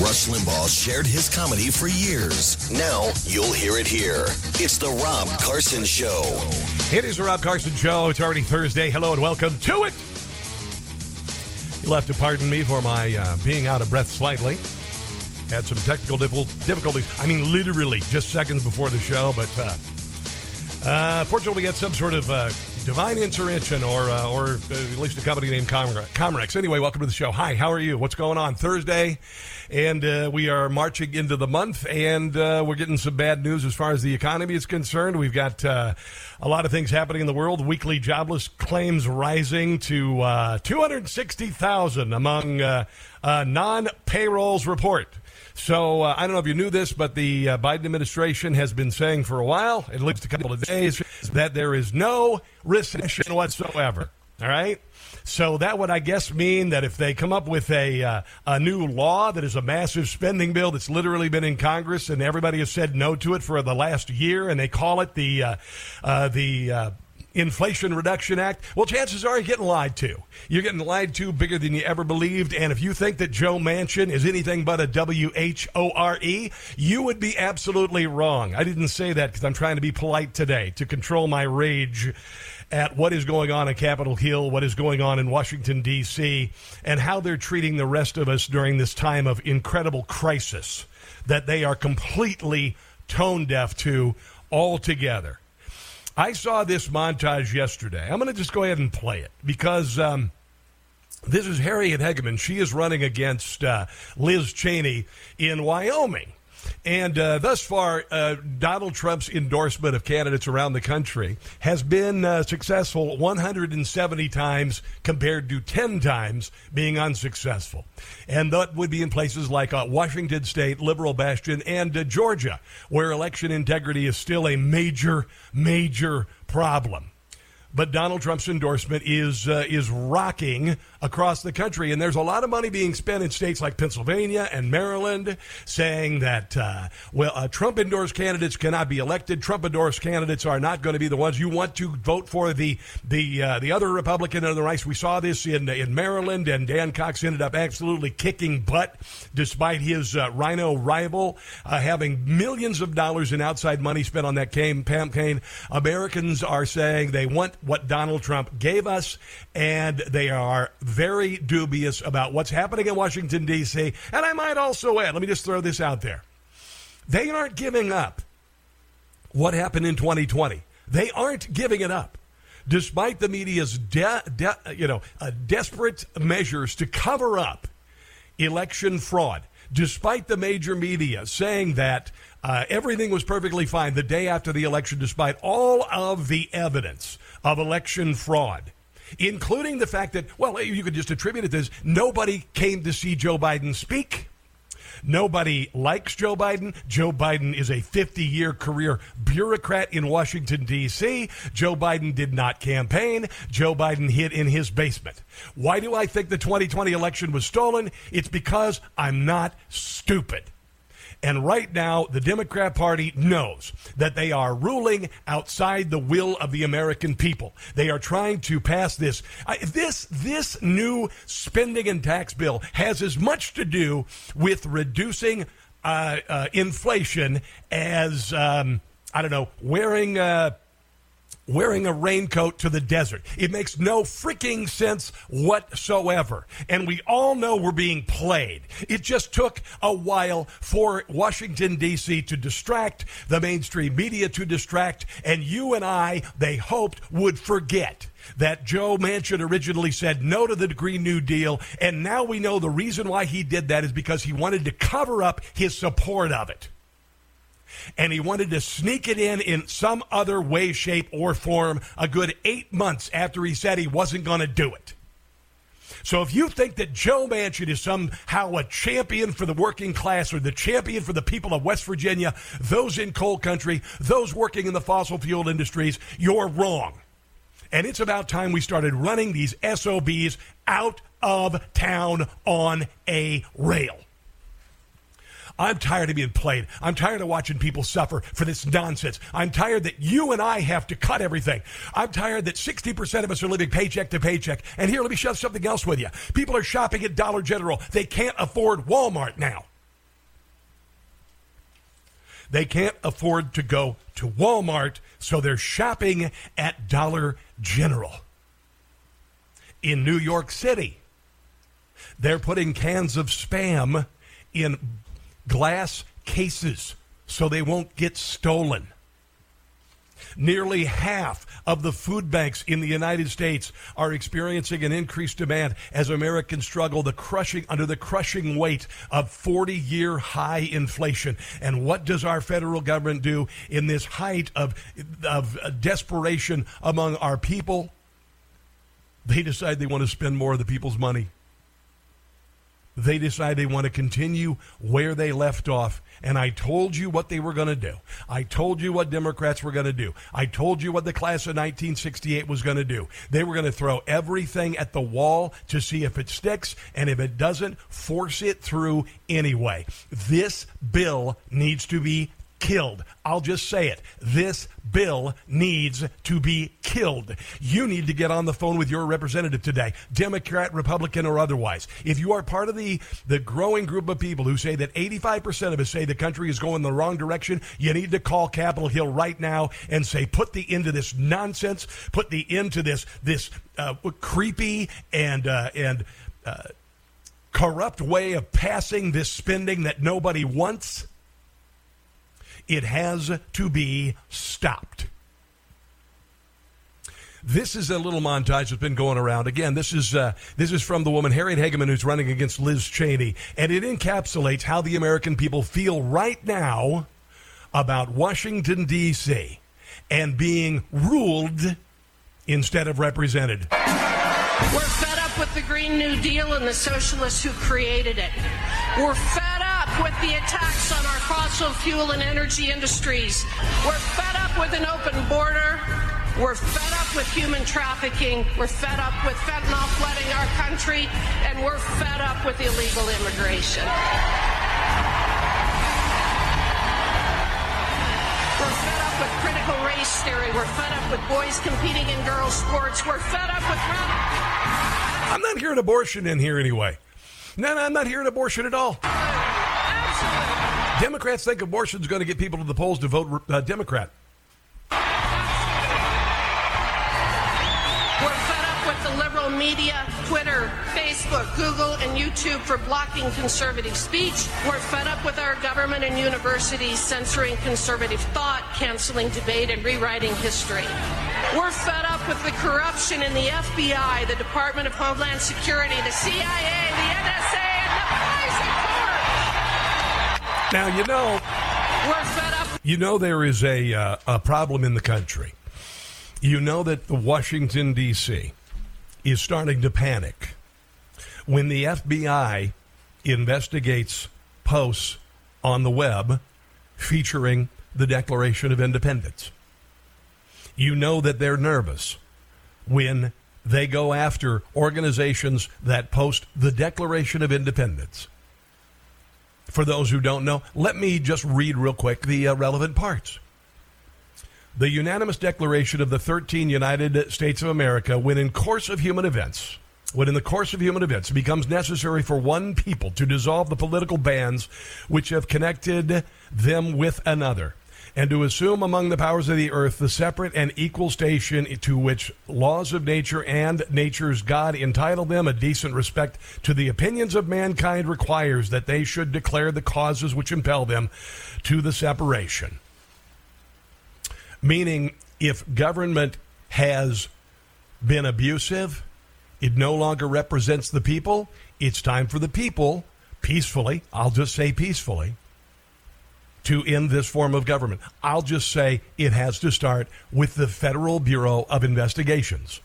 Rush Limbaugh shared his comedy for years. Now you'll hear it here. It's the Rob Carson Show. It is the Rob Carson Show. It's already Thursday. Hello and welcome to it. You'll have to pardon me for my uh, being out of breath slightly. Had some technical difficulties. I mean, literally just seconds before the show, but uh, uh, fortunately, we had some sort of uh, divine intervention, or uh, or at least a company named Comrex. Anyway, welcome to the show. Hi, how are you? What's going on? Thursday, and uh, we are marching into the month, and uh, we're getting some bad news as far as the economy is concerned. We've got uh, a lot of things happening in the world. Weekly jobless claims rising to uh, 260,000 among uh, uh, non payrolls report. So uh, I don't know if you knew this, but the uh, Biden administration has been saying for a while, at least a couple of days, that there is no recession whatsoever. All right. So that would, I guess, mean that if they come up with a uh, a new law that is a massive spending bill that's literally been in Congress and everybody has said no to it for the last year, and they call it the uh, uh, the uh, Inflation Reduction Act, well, chances are you're getting lied to. You're getting lied to bigger than you ever believed. And if you think that Joe Manchin is anything but a W H O R E, you would be absolutely wrong. I didn't say that because I'm trying to be polite today to control my rage at what is going on at Capitol Hill, what is going on in Washington, D.C., and how they're treating the rest of us during this time of incredible crisis that they are completely tone deaf to altogether. I saw this montage yesterday. I'm going to just go ahead and play it because um, this is Harriet Hageman. She is running against uh, Liz Cheney in Wyoming. And uh, thus far, uh, Donald Trump's endorsement of candidates around the country has been uh, successful 170 times compared to 10 times being unsuccessful. And that would be in places like uh, Washington State, liberal bastion, and uh, Georgia, where election integrity is still a major, major problem but Donald Trump's endorsement is uh, is rocking across the country, and there's a lot of money being spent in states like Pennsylvania and Maryland, saying that uh, well, uh, Trump endorsed candidates cannot be elected. Trump endorsed candidates are not going to be the ones you want to vote for the the uh, the other Republican in the race. We saw this in in Maryland, and Dan Cox ended up absolutely kicking butt, despite his uh, RINO rival uh, having millions of dollars in outside money spent on that campaign. Americans are saying they want what Donald Trump gave us, and they are very dubious about what's happening in Washington, D.C. And I might also add, let me just throw this out there. They aren't giving up what happened in 2020. They aren't giving it up. Despite the media's de- de- you know, uh, desperate measures to cover up election fraud, despite the major media saying that uh, everything was perfectly fine the day after the election, despite all of the evidence of election fraud, including the fact that, well, you could just attribute it to this nobody came to see Joe Biden speak. Nobody likes Joe Biden. Joe Biden is a 50 year career bureaucrat in Washington, D.C. Joe Biden did not campaign. Joe Biden hid in his basement. Why do I think the 2020 election was stolen? It's because I'm not stupid. And right now, the Democrat Party knows that they are ruling outside the will of the American people. They are trying to pass this. Uh, this this new spending and tax bill has as much to do with reducing uh, uh, inflation as um, I don't know wearing uh, wearing a raincoat to the desert. It makes no freaking sense whatsoever. And we all know we're being played. It just took a while for Washington, D.C. to distract, the mainstream media to distract, and you and I, they hoped, would forget that Joe Manchin originally said no to the Green New Deal. And now we know the reason why he did that is because he wanted to cover up his support of it and he wanted to sneak it in in some other way, shape, or form a good eight months after he said he wasn't going to do it. So if you think that Joe Manchin is somehow a champion for the working class or the champion for the people of West Virginia, those in coal country, those working in the fossil fuel industries, you're wrong. And it's about time we started running these SOBs out of town on a rail. I'm tired of being played. I'm tired of watching people suffer for this nonsense. I'm tired that you and I have to cut everything. I'm tired that 60% of us are living paycheck to paycheck. And here, let me share something else with you. People are shopping at Dollar General. They can't afford Walmart now. They can't afford to go to Walmart, so they're shopping at Dollar General. In New York City, they're putting cans of spam in glass cases so they won't get stolen. Nearly half of the food banks in the United States are experiencing an increased demand as Americans struggle the crushing under the crushing weight of 40-year high inflation. And what does our federal government do in this height of of desperation among our people? They decide they want to spend more of the people's money they decide they want to continue where they left off. And I told you what they were going to do. I told you what Democrats were going to do. I told you what the class of 1968 was going to do. They were going to throw everything at the wall to see if it sticks. And if it doesn't, force it through anyway. This bill needs to be killed. I'll just say it. This bill needs to be killed. You need to get on the phone with your representative today, Democrat, Republican, or otherwise. If you are part of the, the growing group of people who say that 85% of us say the country is going the wrong direction, you need to call Capitol Hill right now and say, put the end to this nonsense, put the end to this, this uh, creepy and, uh, and, uh, corrupt way of passing this spending that nobody wants. It has to be stopped. This is a little montage that's been going around. Again, this is uh, this is from the woman Harriet Hageman who's running against Liz Cheney, and it encapsulates how the American people feel right now about Washington D.C. and being ruled instead of represented. We're fed up with the Green New Deal and the socialists who created it. We're fed with the attacks on our fossil fuel and energy industries. We're fed up with an open border. We're fed up with human trafficking. We're fed up with fentanyl flooding our country. And we're fed up with illegal immigration. We're fed up with critical race theory. We're fed up with boys competing in girls' sports. We're fed up with. I'm not hearing abortion in here anyway. No, no, I'm not hearing abortion at all. Democrats think abortion is going to get people to the polls to vote uh, Democrat. We're fed up with the liberal media, Twitter, Facebook, Google, and YouTube for blocking conservative speech. We're fed up with our government and universities censoring conservative thought, canceling debate, and rewriting history. We're fed up with the corruption in the FBI, the Department of Homeland Security, the CIA, the NSA, Now, you know, We're up. you know there is a, uh, a problem in the country. You know that Washington, D.C. is starting to panic when the FBI investigates posts on the web featuring the Declaration of Independence. You know that they're nervous when they go after organizations that post the Declaration of Independence. For those who don't know, let me just read real quick the uh, relevant parts. The unanimous declaration of the 13 United States of America, when in course of human events, when in the course of human events it becomes necessary for one people to dissolve the political bands which have connected them with another, and to assume among the powers of the earth the separate and equal station to which laws of nature and nature's God entitle them, a decent respect to the opinions of mankind requires that they should declare the causes which impel them to the separation. Meaning, if government has been abusive, it no longer represents the people. It's time for the people, peacefully, I'll just say peacefully, to end this form of government. I'll just say it has to start with the Federal Bureau of Investigations.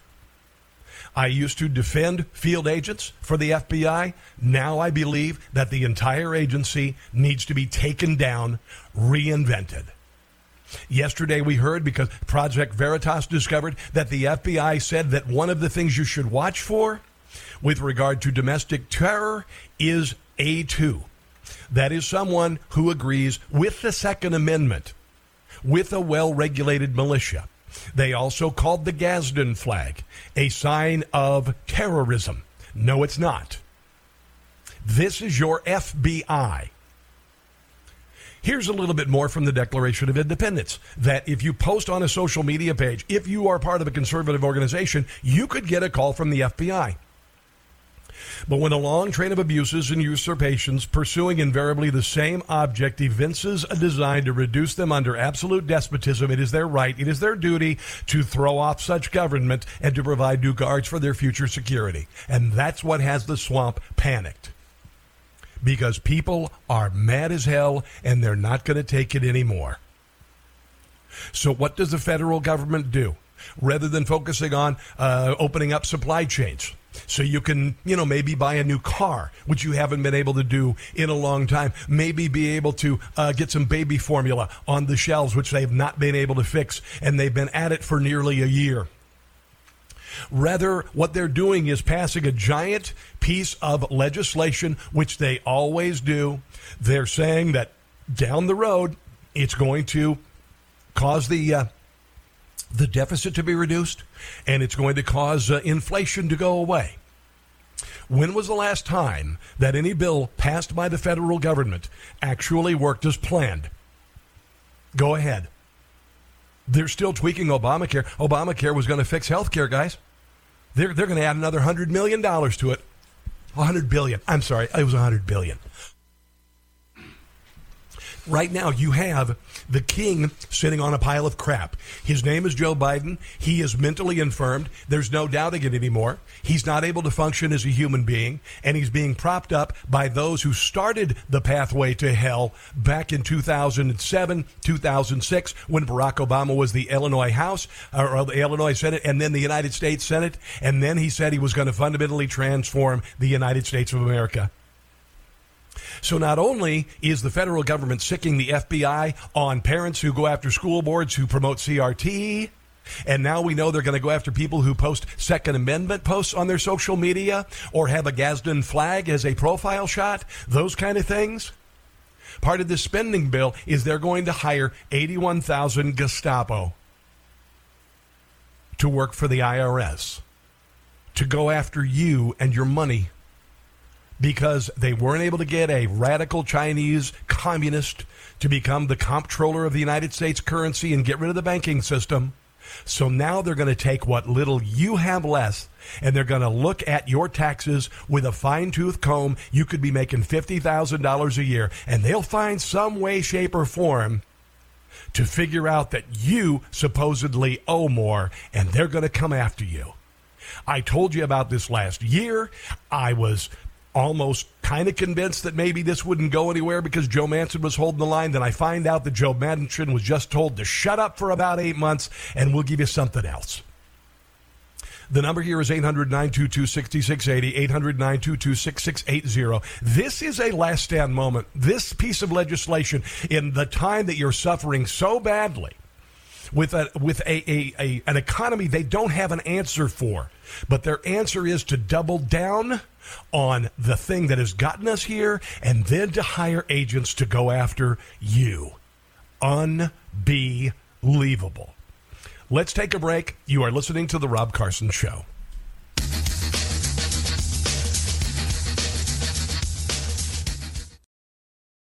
I used to defend field agents for the FBI. Now I believe that the entire agency needs to be taken down, reinvented. Yesterday, we heard because Project Veritas discovered that the FBI said that one of the things you should watch for with regard to domestic terror is A2. That is someone who agrees with the Second Amendment, with a well regulated militia. They also called the Gadsden flag a sign of terrorism. No, it's not. This is your FBI. Here's a little bit more from the Declaration of Independence that if you post on a social media page, if you are part of a conservative organization, you could get a call from the FBI. But when a long train of abuses and usurpations pursuing invariably the same object evinces a design to reduce them under absolute despotism, it is their right, it is their duty to throw off such government and to provide new guards for their future security. And that's what has the swamp panicked because people are mad as hell and they're not going to take it anymore. So, what does the federal government do? Rather than focusing on uh, opening up supply chains, so you can, you know, maybe buy a new car, which you haven't been able to do in a long time. Maybe be able to uh, get some baby formula on the shelves, which they've not been able to fix, and they've been at it for nearly a year. Rather, what they're doing is passing a giant piece of legislation, which they always do. They're saying that down the road, it's going to cause the uh, the deficit to be reduced, and it's going to cause uh, inflation to go away. When was the last time that any bill passed by the federal government actually worked as planned? Go ahead. They're still tweaking Obamacare. Obamacare was going to fix health care, guys. They're, they're going to add another $100 million to it. 100 billion. I'm sorry, it was 100 billion. Right now, you have the king sitting on a pile of crap. His name is Joe Biden. He is mentally infirmed. There's no doubting it anymore. He's not able to function as a human being, and he's being propped up by those who started the pathway to hell back in 2007, 2006, when Barack Obama was the Illinois House, or the Illinois Senate, and then the United States Senate. And then he said he was going to fundamentally transform the United States of America. So not only is the federal government sicking the FBI on parents who go after school boards who promote CRT, and now we know they're going to go after people who post Second Amendment posts on their social media or have a Gadsden flag as a profile shot, those kind of things. Part of this spending bill is they're going to hire 81,000 Gestapo to work for the IRS to go after you and your money because they weren't able to get a radical Chinese communist to become the comptroller of the United States currency and get rid of the banking system. So now they're going to take what little you have less and they're going to look at your taxes with a fine tooth comb. You could be making $50,000 a year and they'll find some way, shape, or form to figure out that you supposedly owe more and they're going to come after you. I told you about this last year. I was almost kind of convinced that maybe this wouldn't go anywhere because Joe Manchin was holding the line. Then I find out that Joe Manchin was just told to shut up for about eight months and we'll give you something else. The number here is 800 922 6680, 800 922 6680. This is a last stand moment. This piece of legislation, in the time that you're suffering so badly, with a with a, a, a, an economy they don't have an answer for. But their answer is to double down on the thing that has gotten us here and then to hire agents to go after you. Unbelievable. Let's take a break. You are listening to The Rob Carson Show.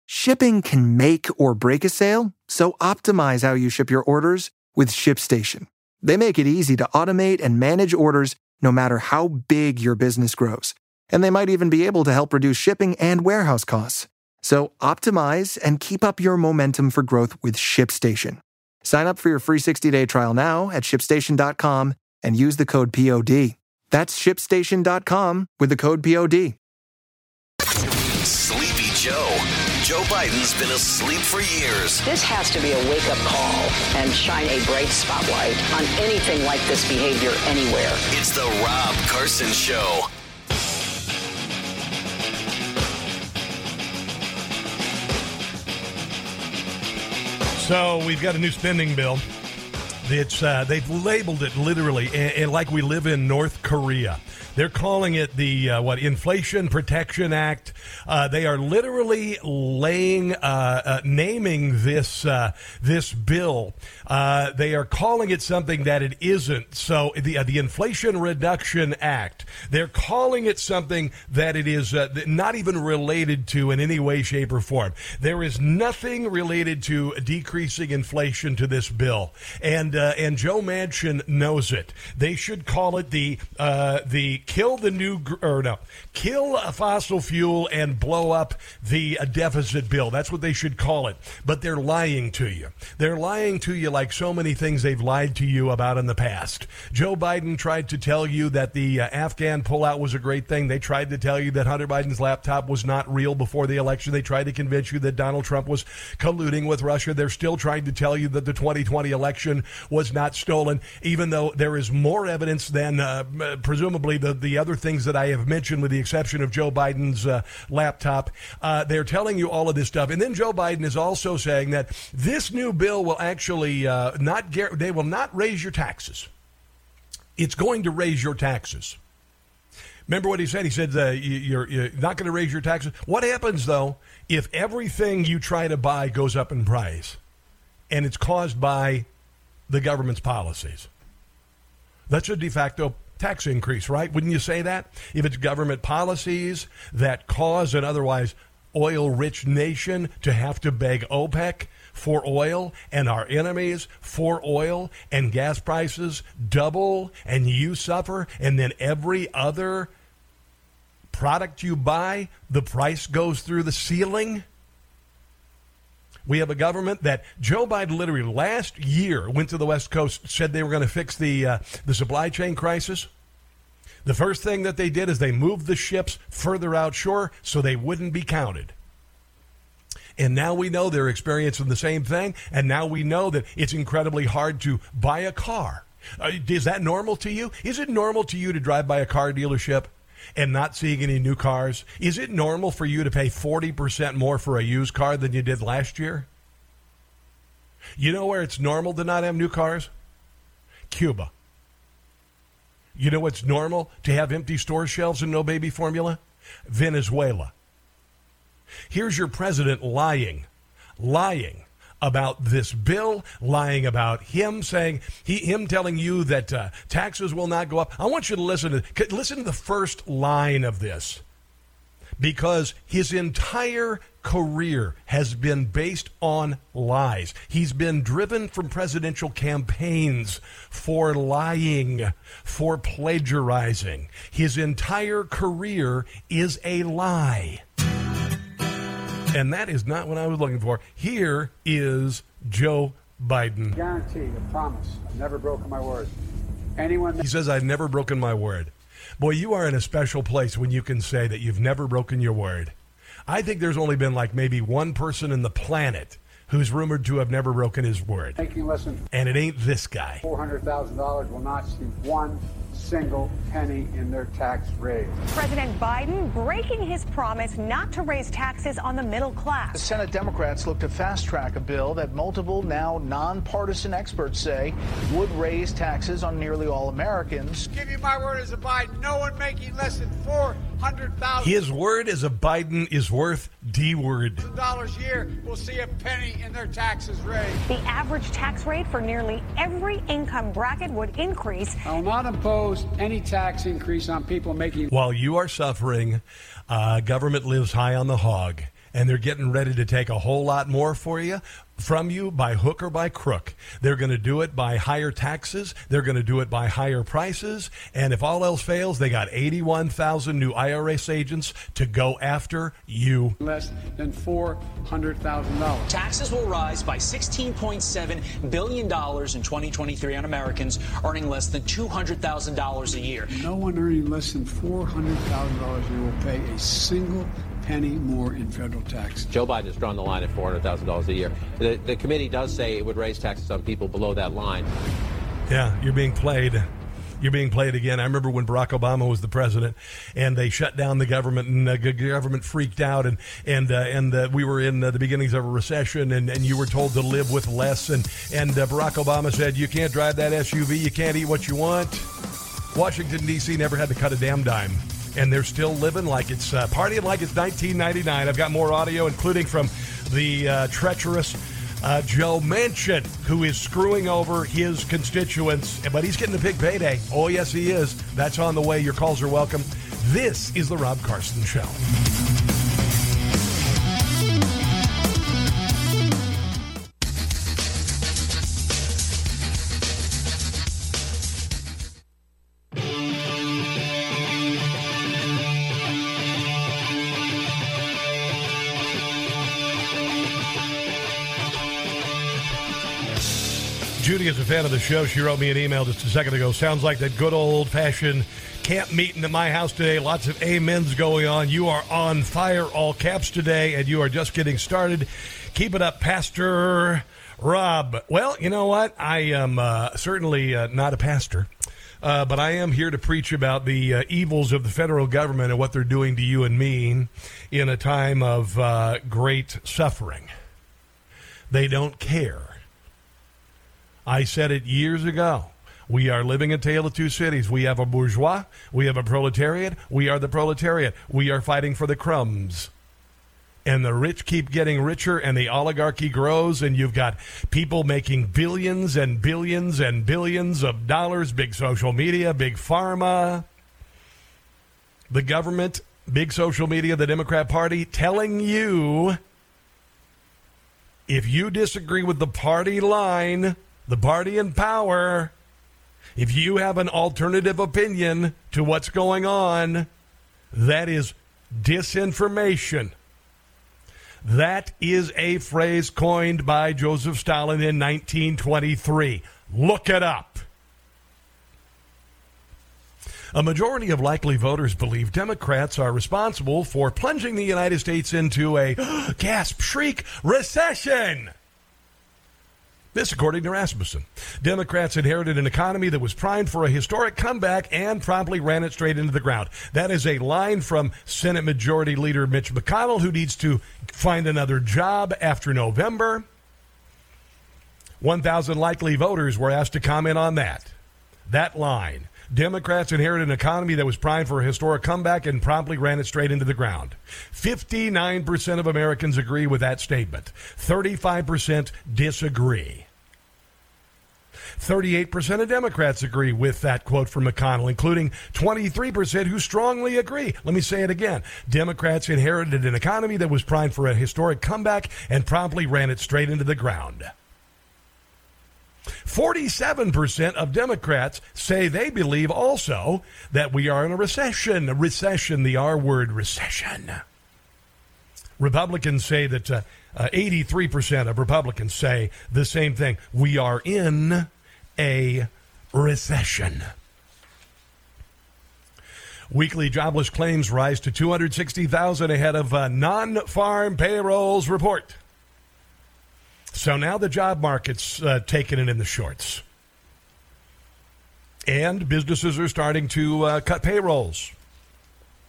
Shipping can make or break a sale, so optimize how you ship your orders with ShipStation. They make it easy to automate and manage orders no matter how big your business grows. And they might even be able to help reduce shipping and warehouse costs. So optimize and keep up your momentum for growth with ShipStation. Sign up for your free 60-day trial now at shipstation.com and use the code POD. That's shipstation.com with the code POD. Sleepy Joe. Joe Biden's been asleep for years. This has to be a wake up call and shine a bright spotlight on anything like this behavior anywhere. It's the Rob Carson Show. So we've got a new spending bill. It's uh, they've labeled it literally, and, and like we live in North Korea. They're calling it the uh, what Inflation Protection Act. Uh, they are literally laying uh, uh naming this uh, this bill. Uh, they are calling it something that it isn't. So the the Inflation Reduction Act. They're calling it something that it is not even related to in any way, shape, or form. There is nothing related to decreasing inflation to this bill, and and Joe Manchin knows it. They should call it the the kill the new or no, kill fossil fuel and blow up the uh, deficit bill. That's what they should call it. But they're lying to you. They're lying to you like so many things they've lied to you about in the past. Joe Biden tried to tell you that the uh, Afghan pullout was a great thing. They tried to tell you that Hunter Biden's laptop was not real before the election. They tried to convince you that Donald Trump was colluding with Russia. They're still trying to tell you that the 2020 election was not stolen, even though there is more evidence than uh, presumably the the other things that I have mentioned, with the exception of Joe Biden's uh, laptop. Uh, they're telling you all of this stuff, and then Joe Biden is also saying that this new bill will actually uh, not gar- they will not raise your taxes. It's going to raise your taxes. Remember what he said? He said uh, you're, you're not going to raise your taxes. What happens though if everything you try to buy goes up in price, and it's caused by the government's policies? That's a de facto tax increase, right? Wouldn't you say that? If it's government policies that cause an otherwise oil rich nation to have to beg OPEC for oil and our enemies for oil and gas prices double and you suffer and then every other product you buy, the price goes through the ceiling? We have a government that Joe Biden literally last year went to the West Coast, said they were going to fix the uh, the supply chain crisis. The first thing that they did is they moved the ships further outshore so they wouldn't be counted. And now we know they're experiencing the same thing. And now we know that it's incredibly hard to buy a car. Uh, is that normal to you? Is it normal to you to drive by a car dealership and not seeing any new cars? Is it normal for you to pay 40% more for a used car than you did last year? You know where it's normal to not have new cars? Cuba. You know what's normal to have empty store shelves and no baby formula? Venezuela. Here's your president lying, lying about this bill, lying about him saying he, him telling you that uh, taxes will not go up. I want you to listen to listen to the first line of this because his entire career has been based on lies. He's been driven from presidential campaigns for lying, for plagiarizing. His entire career is a lie. And that is not what I was looking for. Here is Joe Biden. Guarantee, a promise. I've never broken my word. Anyone. He says, I've never broken my word. Boy, you are in a special place when you can say that you've never broken your word. I think there's only been like maybe one person in the planet who's rumored to have never broken his word. Making less than and it ain't this guy. $400,000 will not see one single penny in their tax raise. President Biden breaking his promise not to raise taxes on the middle class. The Senate Democrats look to fast track a bill that multiple now nonpartisan experts say would raise taxes on nearly all Americans. Give you my word as a Biden, no one making less than four hundred thousand. His word as a Biden is worth D word. Dollars a year will see a penny in their taxes raised. The average tax rate for nearly every income bracket would increase. I will not impose any tax increase on people making. While you are suffering, uh, government lives high on the hog and they're getting ready to take a whole lot more for you from you by hook or by crook. They're going to do it by higher taxes. They're going to do it by higher prices. And if all else fails, they got 81,000 new IRS agents to go after you. Less than $400,000. Taxes will rise by $16.7 billion in 2023 on Americans earning less than $200,000 a year. No one earning less than $400,000 a year will pay a single penny more in federal tax. Joe Biden has drawn the line at $400,000 a year. The, the committee does say it would raise taxes on people below that line. Yeah, you're being played you're being played again. I remember when Barack Obama was the president, and they shut down the government, and the government freaked out, and and uh, and uh, we were in uh, the beginnings of a recession, and, and you were told to live with less, and and uh, Barack Obama said you can't drive that SUV, you can't eat what you want. Washington D.C. never had to cut a damn dime and they're still living like it's uh, partying like it's 1999. I've got more audio, including from the uh, treacherous uh, Joe Manchin, who is screwing over his constituents, but he's getting a big payday. Oh, yes, he is. That's on the way. Your calls are welcome. This is the Rob Carson Show. Fan of the show. She wrote me an email just a second ago. Sounds like that good old fashioned camp meeting at my house today. Lots of amens going on. You are on fire, all caps today, and you are just getting started. Keep it up, Pastor Rob. Well, you know what? I am uh, certainly uh, not a pastor. Uh, but I am here to preach about the uh, evils of the federal government and what they're doing to you and me in a time of uh, great suffering. They don't care. I said it years ago. We are living a tale of two cities. We have a bourgeois, we have a proletariat, we are the proletariat. We are fighting for the crumbs. And the rich keep getting richer, and the oligarchy grows, and you've got people making billions and billions and billions of dollars, big social media, big pharma, the government, big social media, the Democrat Party telling you if you disagree with the party line, the party in power, if you have an alternative opinion to what's going on, that is disinformation. That is a phrase coined by Joseph Stalin in 1923. Look it up. A majority of likely voters believe Democrats are responsible for plunging the United States into a gasp, shriek, recession. This, according to Rasmussen. Democrats inherited an economy that was primed for a historic comeback and promptly ran it straight into the ground. That is a line from Senate Majority Leader Mitch McConnell, who needs to find another job after November. 1,000 likely voters were asked to comment on that. That line. Democrats inherited an economy that was primed for a historic comeback and promptly ran it straight into the ground. 59% of Americans agree with that statement. 35% disagree. 38% of Democrats agree with that quote from McConnell, including 23% who strongly agree. Let me say it again. Democrats inherited an economy that was primed for a historic comeback and promptly ran it straight into the ground. 47% of Democrats say they believe also that we are in a recession. Recession, the R word, recession. Republicans say that uh, uh, 83% of Republicans say the same thing. We are in a recession. Weekly jobless claims rise to 260,000 ahead of a non-farm payrolls report. So now the job market's uh, taking it in the shorts. And businesses are starting to uh, cut payrolls.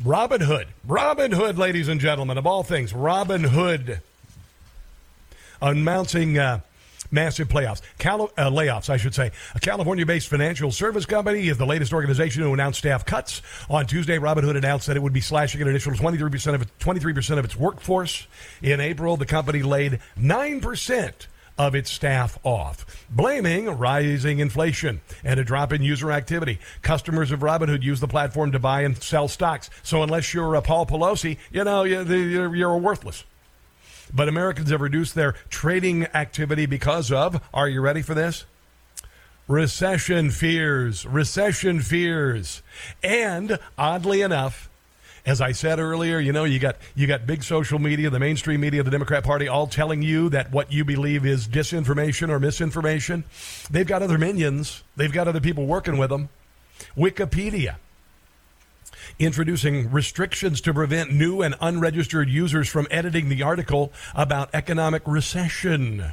Robinhood. Robin Hood, ladies and gentlemen, of all things, Robinhood announcing uh, massive playoffs, Cal- uh, layoffs, I should say. A California-based financial service company is the latest organization to announce staff cuts. On Tuesday, Robinhood announced that it would be slashing an additional 23% of, 23% of its workforce. In April, the company laid 9% of its staff off, blaming rising inflation and a drop in user activity. Customers of Robinhood use the platform to buy and sell stocks. So unless you're a Paul Pelosi, you know, you're, you're worthless. But Americans have reduced their trading activity because of, are you ready for this? Recession fears, recession fears. And oddly enough, as I said earlier, you know, you got you got big social media, the mainstream media, the Democrat Party, all telling you that what you believe is disinformation or misinformation. They've got other minions. They've got other people working with them. Wikipedia introducing restrictions to prevent new and unregistered users from editing the article about economic recession.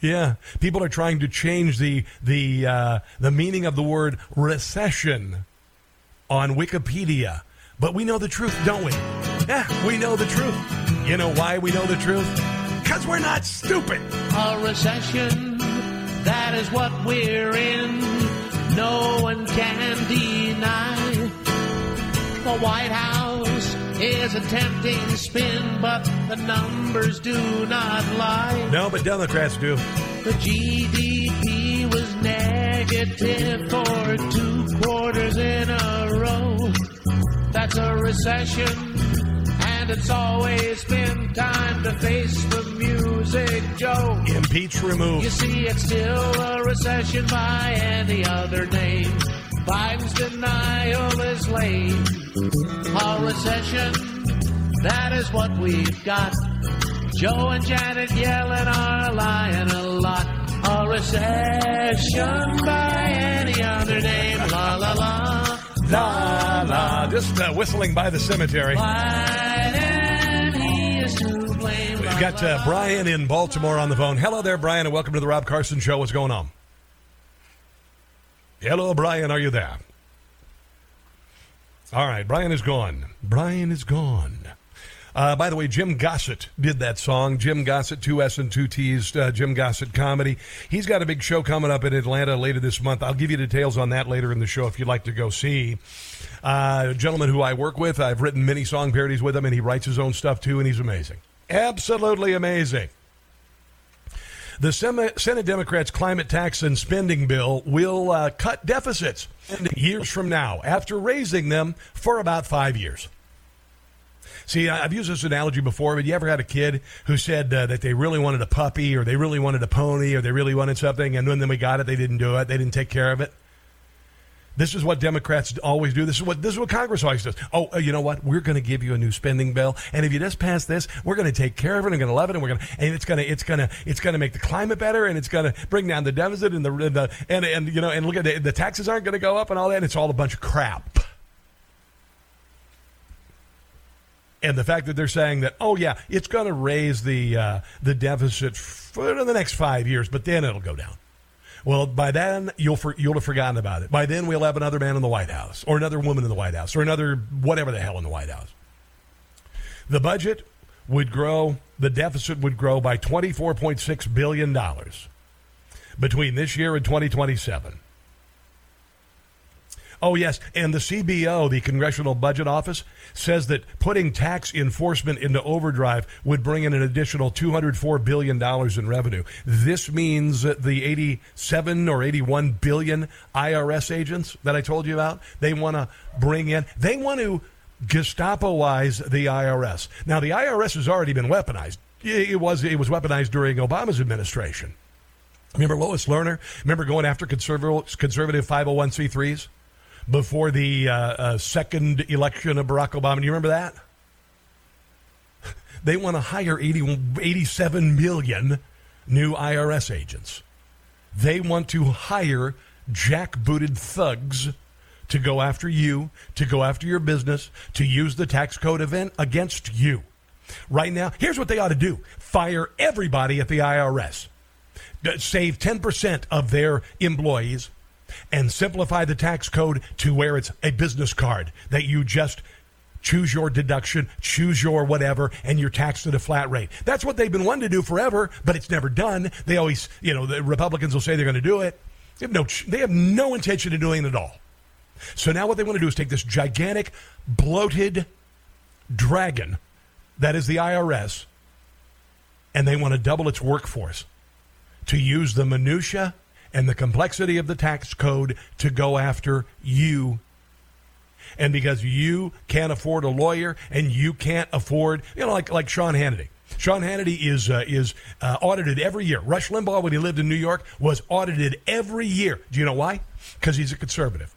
Yeah, people are trying to change the the uh, the meaning of the word recession on Wikipedia, but we know the truth, don't we? Yeah, we know the truth. You know why we know the truth? Because we're not stupid. A recession, that is what we're in. No one can deny. The White House is attempting spin, but the numbers do not lie. No, but Democrats do. The GDP was negative for two quarters in a row. That's a recession, and it's always been time to face the music, Joe. Impeach, remove. You see, it's still a recession by any other name. Biden's denial is lame. A recession, that is what we've got. Joe and Janet Yellen are lying a lot. A recession by any other name. La la la. La la. Just uh, whistling by the cemetery. Biden, he is to blame. We've got uh, Brian in Baltimore on the phone. Hello there, Brian, and welcome to the Rob Carson Show. What's going on? Hello, Brian. Are you there? All right, Brian is gone. Brian is gone. Uh, by the way, Jim Gossett did that song. Jim Gossett, two S and two T's. Uh, Jim Gossett comedy. He's got a big show coming up in Atlanta later this month. I'll give you details on that later in the show if you'd like to go see. Uh, a gentleman who I work with. I've written many song parodies with him, and he writes his own stuff too, and he's amazing. Absolutely amazing. The Senate Democrats' climate tax and spending bill will uh, cut deficits years from now after raising them for about five years. See, I've used this analogy before, but you ever had a kid who said uh, that they really wanted a puppy or they really wanted a pony or they really wanted something, and then we got it, they didn't do it, they didn't take care of it? This is what Democrats always do. This is what this is what Congress always does. Oh, uh, you know what? We're going to give you a new spending bill, and if you just pass this, we're going to take care of it. and We're going to love it, and we're going to, and it's going to, it's going to, it's going to make the climate better, and it's going to bring down the deficit and the, the and and you know, and look at the, the taxes aren't going to go up and all that. And it's all a bunch of crap. And the fact that they're saying that, oh yeah, it's going to raise the uh, the deficit for the next five years, but then it'll go down. Well, by then you'll for, you'll have forgotten about it. By then we'll have another man in the White House, or another woman in the White House, or another whatever the hell in the White House. The budget would grow. The deficit would grow by twenty four point six billion dollars between this year and twenty twenty seven. Oh, yes. And the CBO, the Congressional Budget Office, says that putting tax enforcement into overdrive would bring in an additional $204 billion in revenue. This means that the 87 or 81 billion IRS agents that I told you about, they want to bring in, they want to Gestapoize the IRS. Now, the IRS has already been weaponized. It was, it was weaponized during Obama's administration. Remember Lois Lerner? Remember going after conservative, conservative 501c3s? Before the uh, uh, second election of Barack Obama. Do you remember that? They want to hire 80, 87 million new IRS agents. They want to hire jackbooted thugs to go after you, to go after your business, to use the tax code event against you. Right now, here's what they ought to do fire everybody at the IRS, save 10% of their employees and simplify the tax code to where it's a business card that you just choose your deduction, choose your whatever, and you're taxed at a flat rate. That's what they've been wanting to do forever, but it's never done. They always, you know, the Republicans will say they're going to do it. They have no, they have no intention of doing it at all. So now what they want to do is take this gigantic, bloated dragon that is the IRS, and they want to double its workforce to use the minutia and the complexity of the tax code to go after you. And because you can't afford a lawyer and you can't afford, you know, like, like Sean Hannity. Sean Hannity is uh, is uh, audited every year. Rush Limbaugh, when he lived in New York, was audited every year. Do you know why? Because he's a conservative.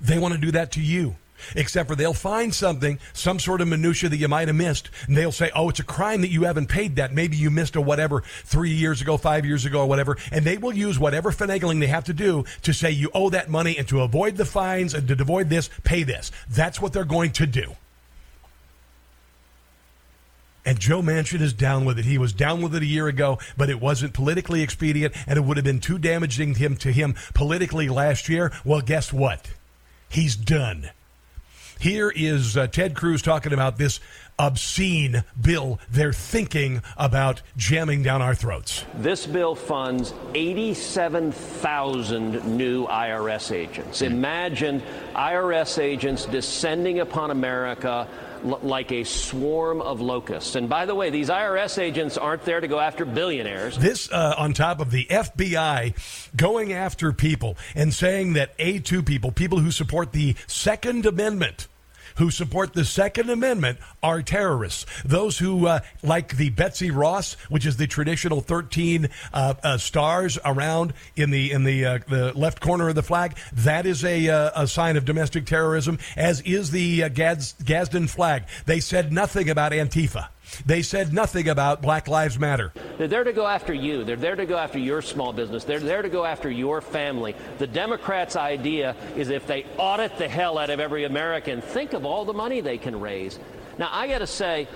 They want to do that to you. Except for they'll find something, some sort of minutia that you might have missed, and they'll say, "Oh, it's a crime that you haven't paid that. Maybe you missed a whatever three years ago, five years ago, or whatever." And they will use whatever finagling they have to do to say you owe that money, and to avoid the fines and to avoid this, pay this. That's what they're going to do. And Joe Manchin is down with it. He was down with it a year ago, but it wasn't politically expedient, and it would have been too damaging to him to him politically last year. Well, guess what? He's done. Here is uh, Ted Cruz talking about this obscene bill they're thinking about jamming down our throats. This bill funds 87,000 new IRS agents. Imagine IRS agents descending upon America like a swarm of locusts. And by the way, these IRS agents aren't there to go after billionaires. This uh, on top of the FBI going after people and saying that A2 people, people who support the Second Amendment, who support the Second Amendment are terrorists. Those who, uh, like the Betsy Ross, which is the traditional 13 uh, uh, stars around in the in the uh, the left corner of the flag, that is a, uh, a sign of domestic terrorism, as is the uh, Gads- Gadsden flag. They said nothing about Antifa. They said nothing about Black Lives Matter. They're there to go after you. They're there to go after your small business. They're there to go after your family. The Democrats' idea is if they audit the hell out of every American, think of all the money they can raise. Now, I got to say,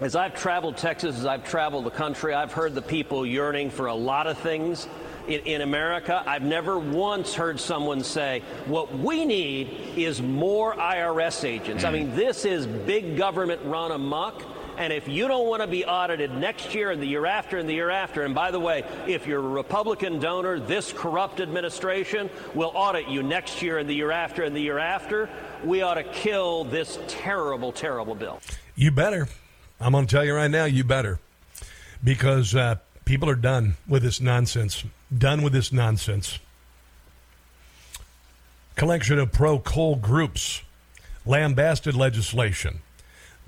as I've traveled Texas, as I've traveled the country, I've heard the people yearning for a lot of things. In, in, America, I've never once heard someone say, what we need is more IRS agents. I hmm. mean, this is big government run amok. And if you don't want to be audited next year and the year after and the year after, and by the way, if you're a Republican donor, this corrupt administration will audit you next year and the year after and the year after, we ought to kill this terrible, terrible bill. You better. I'm going to tell you right now, you better. Because uh, people are done with this nonsense. Done with this nonsense. Collection of pro coal groups lambasted legislation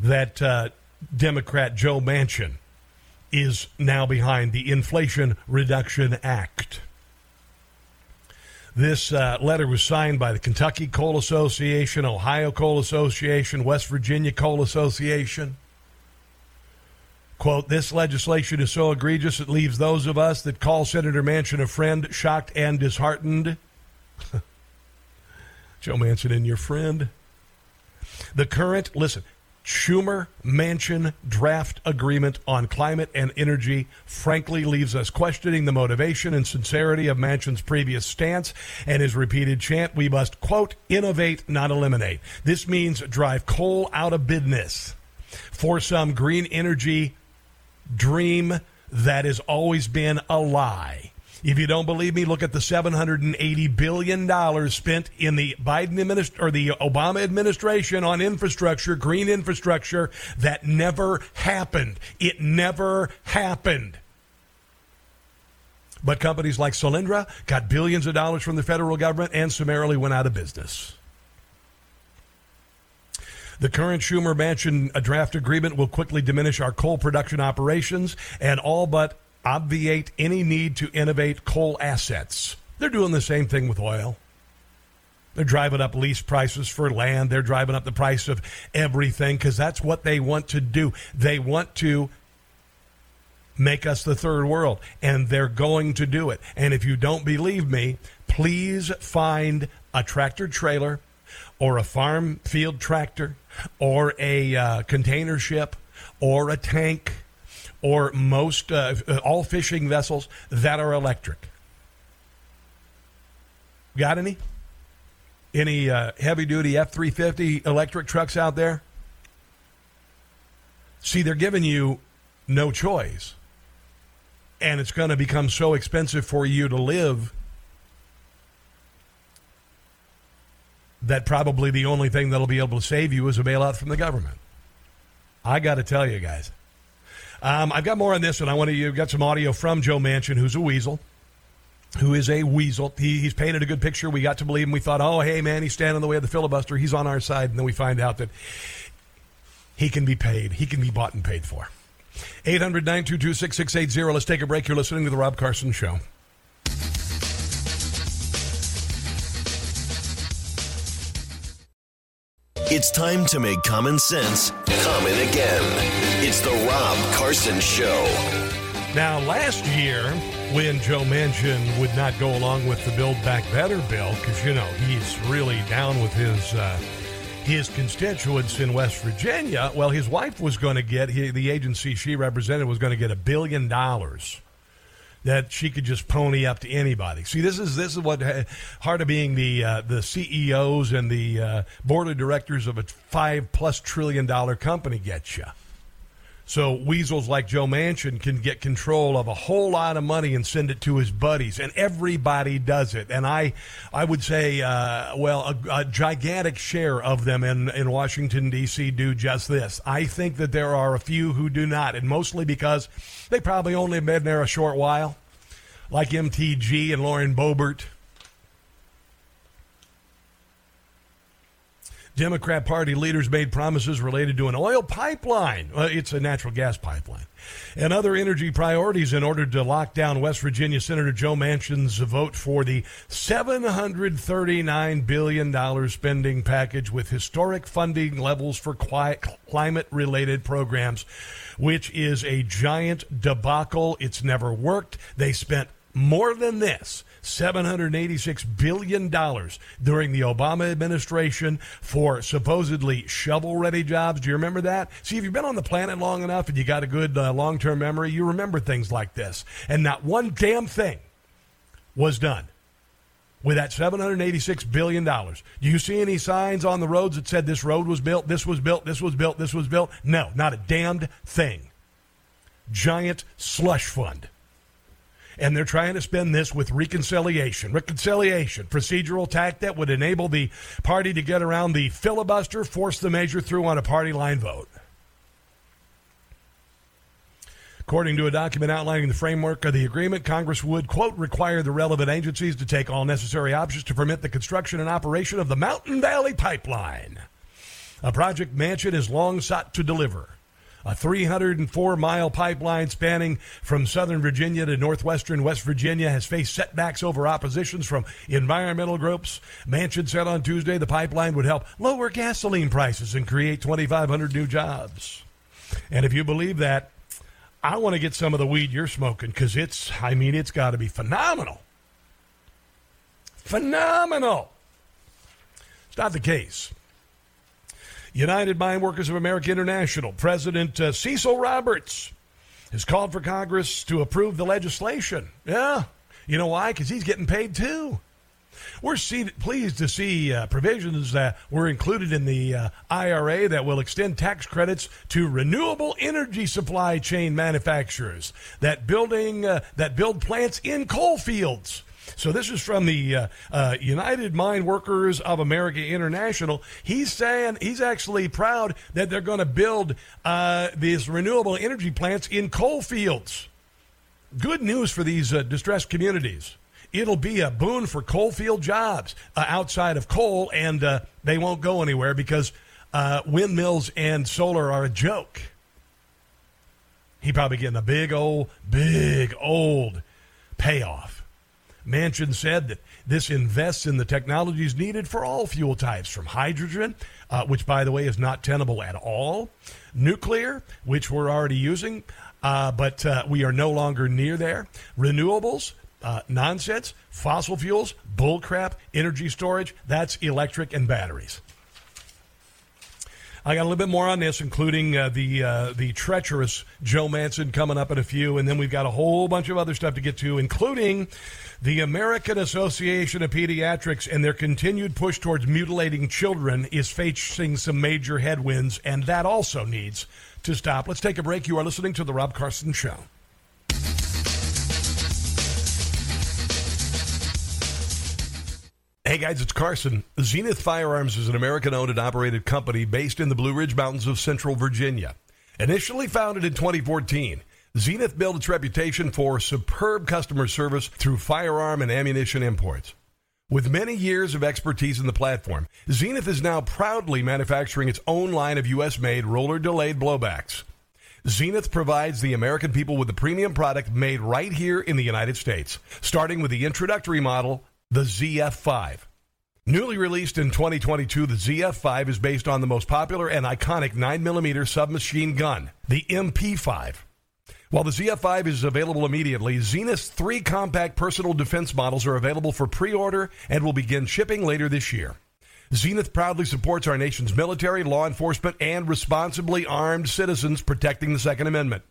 that uh, Democrat Joe Manchin is now behind the Inflation Reduction Act. This uh, letter was signed by the Kentucky Coal Association, Ohio Coal Association, West Virginia Coal Association. Quote, this legislation is so egregious it leaves those of us that call Senator Manchin a friend shocked and disheartened. Joe Manchin and your friend. The current, listen, Schumer Manchin draft agreement on climate and energy frankly leaves us questioning the motivation and sincerity of Manchin's previous stance and his repeated chant we must, quote, innovate, not eliminate. This means drive coal out of business for some green energy dream that has always been a lie. If you don't believe me, look at the 780 billion dollars spent in the Biden administ- or the Obama administration on infrastructure, green infrastructure that never happened. It never happened. But companies like Solyndra got billions of dollars from the federal government and summarily went out of business. The current Schumer Manchin draft agreement will quickly diminish our coal production operations and all but obviate any need to innovate coal assets. They're doing the same thing with oil. They're driving up lease prices for land. They're driving up the price of everything because that's what they want to do. They want to make us the third world, and they're going to do it. And if you don't believe me, please find a tractor trailer or a farm field tractor or a uh, container ship or a tank or most uh, all fishing vessels that are electric. Got any? Any uh, heavy duty F 350 electric trucks out there? See, they're giving you no choice. And it's going to become so expensive for you to live that probably the only thing that'll be able to save you is a bailout from the government. I got to tell you guys. Um, I've got more on this, and I want to You've got some audio from Joe Manchin, who's a weasel, who is a weasel. He, he's painted a good picture. We got to believe him. We thought, oh, hey man, he's standing in the way of the filibuster. He's on our side, and then we find out that he can be paid. He can be bought and paid for. 800 922 6680. Let's take a break. You're listening to The Rob Carson Show. It's time to make common sense common again. It's the Rob Carson Show. Now, last year, when Joe Manchin would not go along with the Build Back Better bill, because, you know, he's really down with his. Uh, his constituents in West Virginia, well, his wife was going to get, he, the agency she represented was going to get a billion dollars that she could just pony up to anybody. See, this is this is what part of being the uh, the CEOs and the uh, board of directors of a five plus trillion dollar company gets you. So weasels like Joe Manchin can get control of a whole lot of money and send it to his buddies, and everybody does it. And I, I would say, uh, well, a, a, gigantic share of them in in Washington D.C. do just this. I think that there are a few who do not, and mostly because they probably only been there a short while, like MTG and Lauren Boebert Democrat Party leaders made promises related to an oil pipeline. Uh, it's a natural gas pipeline. And other energy priorities in order to lock down West Virginia Senator Joe Manchin's vote for the $739 billion spending package with historic funding levels for climate related programs, which is a giant debacle. It's never worked. They spent more than this $786 billion during the Obama administration for supposedly shovel ready jobs. Do you remember that? See, if you've been on the planet long enough and you got a good uh, long term memory, you remember things like this. And not one damn thing was done with that $786 billion. Do you see any signs on the roads that said this road was built, this was built, this was built, this was built? No, not a damned thing. Giant slush fund and they're trying to spend this with reconciliation. Reconciliation, procedural tact that would enable the party to get around the filibuster, force the measure through on a party line vote. According to a document outlining the framework of the agreement, Congress would, quote, require the relevant agencies to take all necessary options to permit the construction and operation of the Mountain Valley Pipeline, a project Manchin has long sought to deliver a 304 mile pipeline spanning from southern Virginia to northwestern West Virginia has faced setbacks over oppositions from environmental groups. Manchin said on Tuesday the pipeline would help lower gasoline prices and create 2,500 new jobs. And if you believe that, I want to get some of the weed you're smoking because it's, I mean, it's got to be phenomenal. Phenomenal. It's not the case. United Mine Workers of America International President uh, Cecil Roberts has called for Congress to approve the legislation. Yeah. You know why? Because he's getting paid too. We're see- pleased to see uh, provisions that were included in the uh, IRA that will extend tax credits to renewable energy supply chain manufacturers that building uh, that build plants in coal fields. So this is from the uh, uh, United Mine Workers of America International. He's saying he's actually proud that they're going to build uh, these renewable energy plants in coal fields. Good news for these uh, distressed communities. It'll be a boon for coal field jobs uh, outside of coal, and uh, they won't go anywhere because windmills and solar are a joke. He probably getting a big old, big old payoff. Manchin said that this invests in the technologies needed for all fuel types, from hydrogen, uh, which, by the way, is not tenable at all, nuclear, which we're already using, uh, but uh, we are no longer near there, renewables, uh, nonsense, fossil fuels, bullcrap, energy storage, that's electric and batteries. I got a little bit more on this, including uh, the uh, the treacherous Joe Manchin coming up in a few, and then we've got a whole bunch of other stuff to get to, including the American Association of Pediatrics and their continued push towards mutilating children is facing some major headwinds, and that also needs to stop. Let's take a break. You are listening to the Rob Carson Show. Hey guys, it's Carson. Zenith Firearms is an American owned and operated company based in the Blue Ridge Mountains of Central Virginia. Initially founded in 2014, Zenith built its reputation for superb customer service through firearm and ammunition imports. With many years of expertise in the platform, Zenith is now proudly manufacturing its own line of U.S. made roller delayed blowbacks. Zenith provides the American people with a premium product made right here in the United States, starting with the introductory model, the ZF5. Newly released in 2022, the ZF5 is based on the most popular and iconic 9mm submachine gun, the MP5. While the ZF5 is available immediately, Zenith's three compact personal defense models are available for pre order and will begin shipping later this year. Zenith proudly supports our nation's military, law enforcement, and responsibly armed citizens protecting the Second Amendment.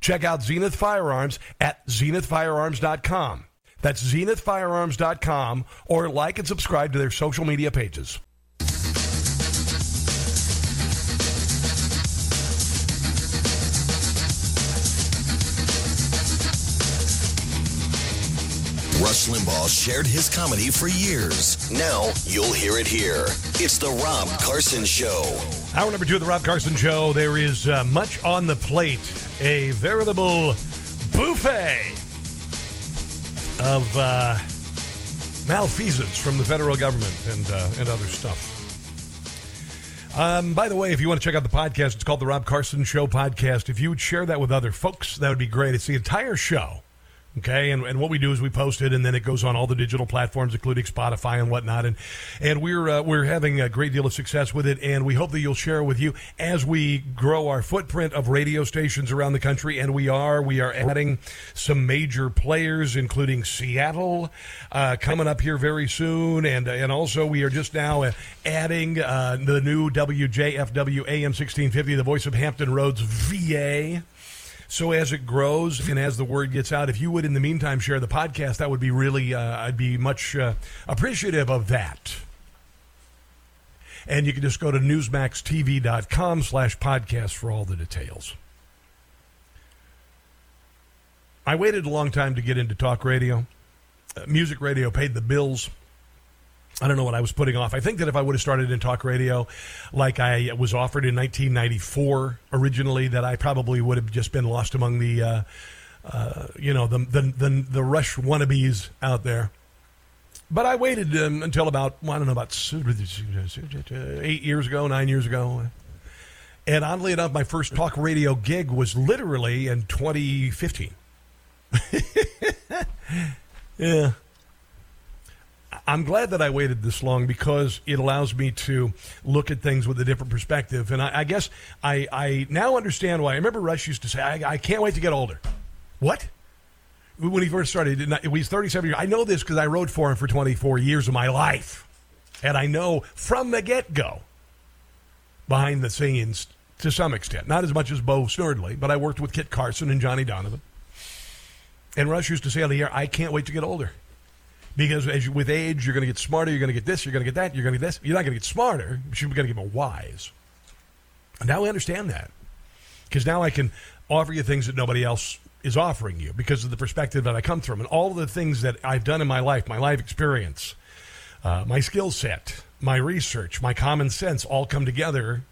Check out Zenith Firearms at zenithfirearms.com. That's zenithfirearms.com or like and subscribe to their social media pages. Rush Limbaugh shared his comedy for years. Now you'll hear it here. It's The Rob Carson Show. Hour number two of The Rob Carson Show. There is uh, much on the plate, a veritable buffet of uh, malfeasance from the federal government and, uh, and other stuff. Um, by the way, if you want to check out the podcast, it's called The Rob Carson Show Podcast. If you would share that with other folks, that would be great. It's the entire show. Okay, and, and what we do is we post it, and then it goes on all the digital platforms, including Spotify and whatnot. And and we're uh, we're having a great deal of success with it, and we hope that you'll share it with you as we grow our footprint of radio stations around the country. And we are we are adding some major players, including Seattle, uh, coming up here very soon, and and also we are just now uh, adding uh, the new WJFW AM sixteen fifty, the voice of Hampton Roads, VA. So as it grows and as the word gets out, if you would in the meantime share the podcast, that would be really, uh, I'd be much uh, appreciative of that. And you can just go to newsmaxtv.com slash podcast for all the details. I waited a long time to get into talk radio. Uh, music radio paid the bills. I don't know what I was putting off. I think that if I would have started in talk radio like I was offered in 1994 originally, that I probably would have just been lost among the, uh, uh, you know, the, the, the, the, Rush wannabes out there. But I waited um, until about, well, I don't know, about eight years ago, nine years ago. And oddly enough, my first talk radio gig was literally in 2015. yeah. I'm glad that I waited this long because it allows me to look at things with a different perspective. And I, I guess I, I now understand why. I remember Rush used to say, I, I can't wait to get older. What? When he first started, he was 37 years. I know this because I wrote for him for 24 years of my life. And I know from the get go, behind the scenes, to some extent, not as much as Bo Snerdley, but I worked with Kit Carson and Johnny Donovan. And Rush used to say on the air, I can't wait to get older because as you, with age, you're going to get smarter. You're going to get this. You're going to get that. You're going to get this. You're not going to get smarter, you're going to get more wise. And now we understand that because now I can offer you things that nobody else is offering you because of the perspective that I come from and all the things that I've done in my life, my life experience, uh, my skill set, my research, my common sense all come together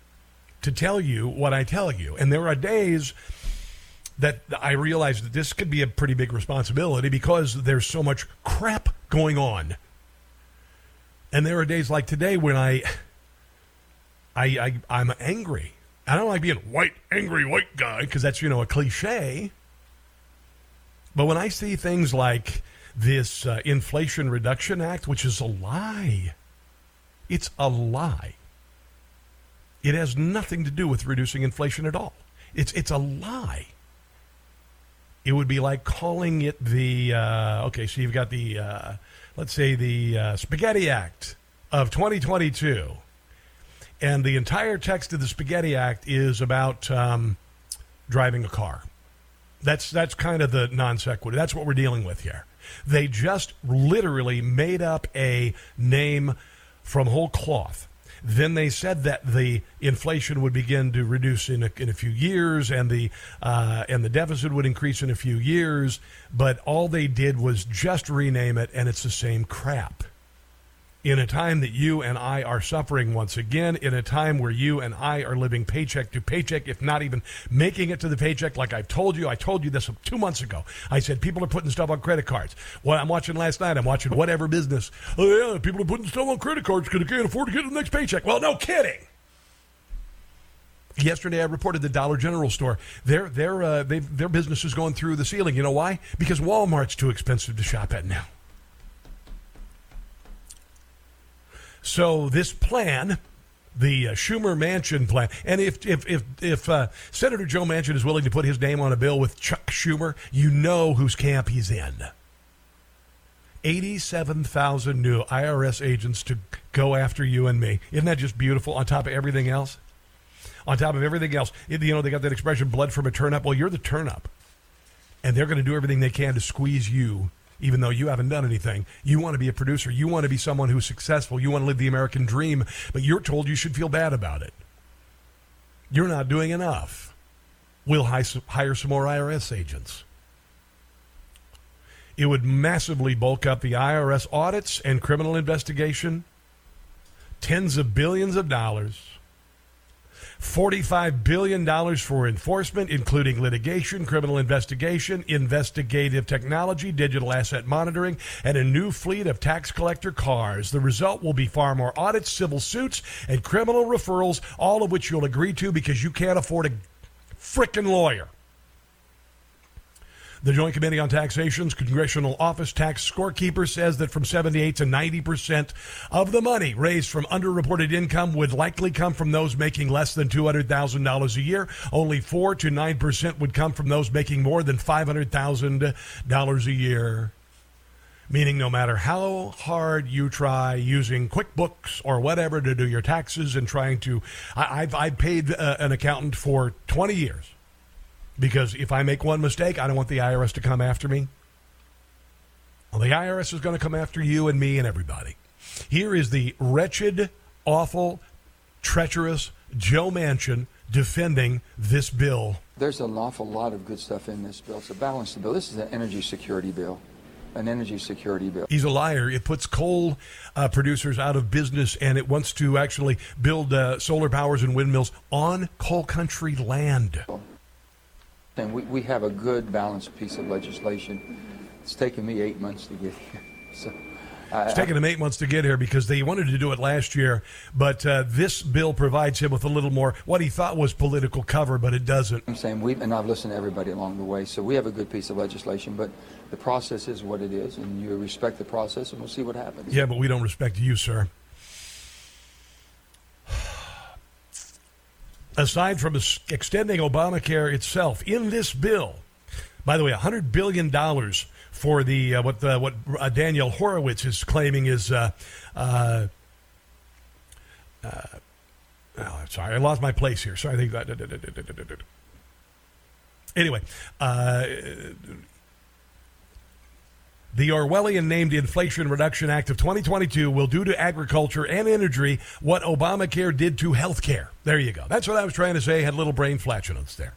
to tell you what I tell you. And there are days that I realize that this could be a pretty big responsibility because there's so much crap going on. And there are days like today when I, I, I I'm angry. I don't like being white, angry white guy because that's you know a cliche. But when I see things like this uh, Inflation Reduction Act, which is a lie, it's a lie. It has nothing to do with reducing inflation at all. It's it's a lie it would be like calling it the uh, okay. So you've got the uh, let's say the uh, Spaghetti Act of 2022, and the entire text of the Spaghetti Act is about um, driving a car. That's that's kind of the non sequitur. That's what we're dealing with here. They just literally made up a name from whole cloth then they said that the inflation would begin to reduce in a, in a few years, and the uh, and the deficit would increase in a few years. But all they did was just rename it, and it's the same crap. In a time that you and I are suffering once again, in a time where you and I are living paycheck to paycheck, if not even making it to the paycheck, like I've told you. I told you this two months ago. I said people are putting stuff on credit cards. Well, I'm watching last night. I'm watching whatever business. Oh, yeah, people are putting stuff on credit cards because they can't afford to get the next paycheck. Well, no kidding. Yesterday, I reported the Dollar General store. Their their uh, their business is going through the ceiling. You know why? Because Walmart's too expensive to shop at now. So this plan, the uh, Schumer Manchin plan, and if if if, if uh, Senator Joe Manchin is willing to put his name on a bill with Chuck Schumer, you know whose camp he's in. 87,000 new IRS agents to go after you and me. Isn't that just beautiful on top of everything else? on top of everything else. You know, they got that expression, blood from a turnip. Well, you're the turnip. And they're going to do everything they can to squeeze you, even though you haven't done anything. You want to be a producer. You want to be someone who's successful. You want to live the American dream, but you're told you should feel bad about it. You're not doing enough. We'll hire some more IRS agents. It would massively bulk up the IRS audits and criminal investigation. Tens of billions of dollars $45 billion for enforcement, including litigation, criminal investigation, investigative technology, digital asset monitoring, and a new fleet of tax collector cars. The result will be far more audits, civil suits, and criminal referrals, all of which you'll agree to because you can't afford a frickin' lawyer. The Joint Committee on Taxation's Congressional Office Tax Scorekeeper says that from 78 to 90 percent of the money raised from underreported income would likely come from those making less than $200,000 a year. Only 4 to 9 percent would come from those making more than $500,000 a year meaning no matter how hard you try using QuickBooks or whatever to do your taxes and trying to, I, have I've paid uh, an accountant for 20 years because if I make one mistake, I don't want the IRS to come after me. Well, the IRS is going to come after you and me and everybody. Here is the wretched, awful, treacherous Joe Manchin defending this bill. There's an awful lot of good stuff in this bill. It's a balanced bill. This is an energy security bill. An energy security bill. He's a liar. It puts coal uh, producers out of business and it wants to actually build uh, solar powers and windmills on coal country land. And we, we have a good balanced piece of legislation. It's taken me eight months to get here. So I, it's taken him eight months to get here because they wanted to do it last year, but uh, this bill provides him with a little more what he thought was political cover, but it doesn't. I'm saying we and I've listened to everybody along the way, so we have a good piece of legislation, but the process is what it is, and you respect the process, and we'll see what happens. Yeah, but we don't respect you, sir. Aside from extending Obamacare itself, in this bill, by the way, $100 billion for the uh, what the, what uh, Daniel Horowitz is claiming is. Uh, uh, uh oh, sorry, I lost my place here. Sorry, I think that. Anyway, uh, the Orwellian named Inflation Reduction Act of 2022 will do to agriculture and energy what Obamacare did to healthcare. There you go. That's what I was trying to say. Had a little brain flatulence there.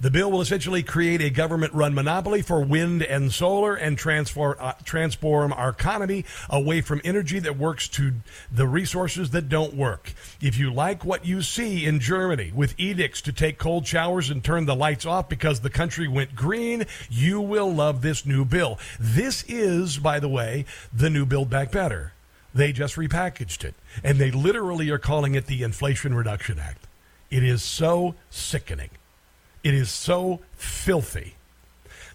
The bill will essentially create a government run monopoly for wind and solar and transform, uh, transform our economy away from energy that works to the resources that don't work. If you like what you see in Germany with edicts to take cold showers and turn the lights off because the country went green, you will love this new bill. This is, by the way, the new Build Back Better. They just repackaged it, and they literally are calling it the Inflation Reduction Act. It is so sickening. It is so filthy.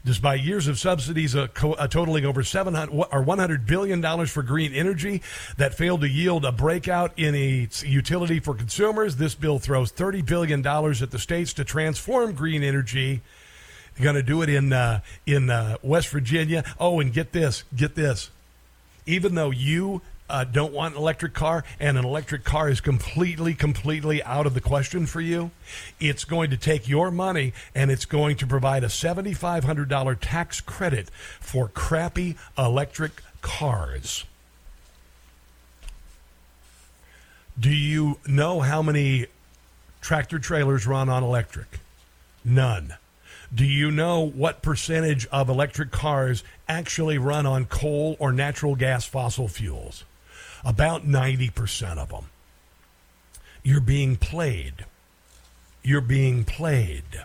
Despite years of subsidies uh, co- uh, totaling over 700 or 100 billion dollars for green energy that failed to yield a breakout in a utility for consumers, this bill throws 30 billion dollars at the states to transform green energy. They're going to do it in uh, in uh, West Virginia. Oh, and get this, get this. Even though you uh, don't want an electric car and an electric car is completely, completely out of the question for you, it's going to take your money and it's going to provide a $7,500 tax credit for crappy electric cars. Do you know how many tractor trailers run on electric? None. Do you know what percentage of electric cars actually run on coal or natural gas fossil fuels? About 90% of them. You're being played. You're being played.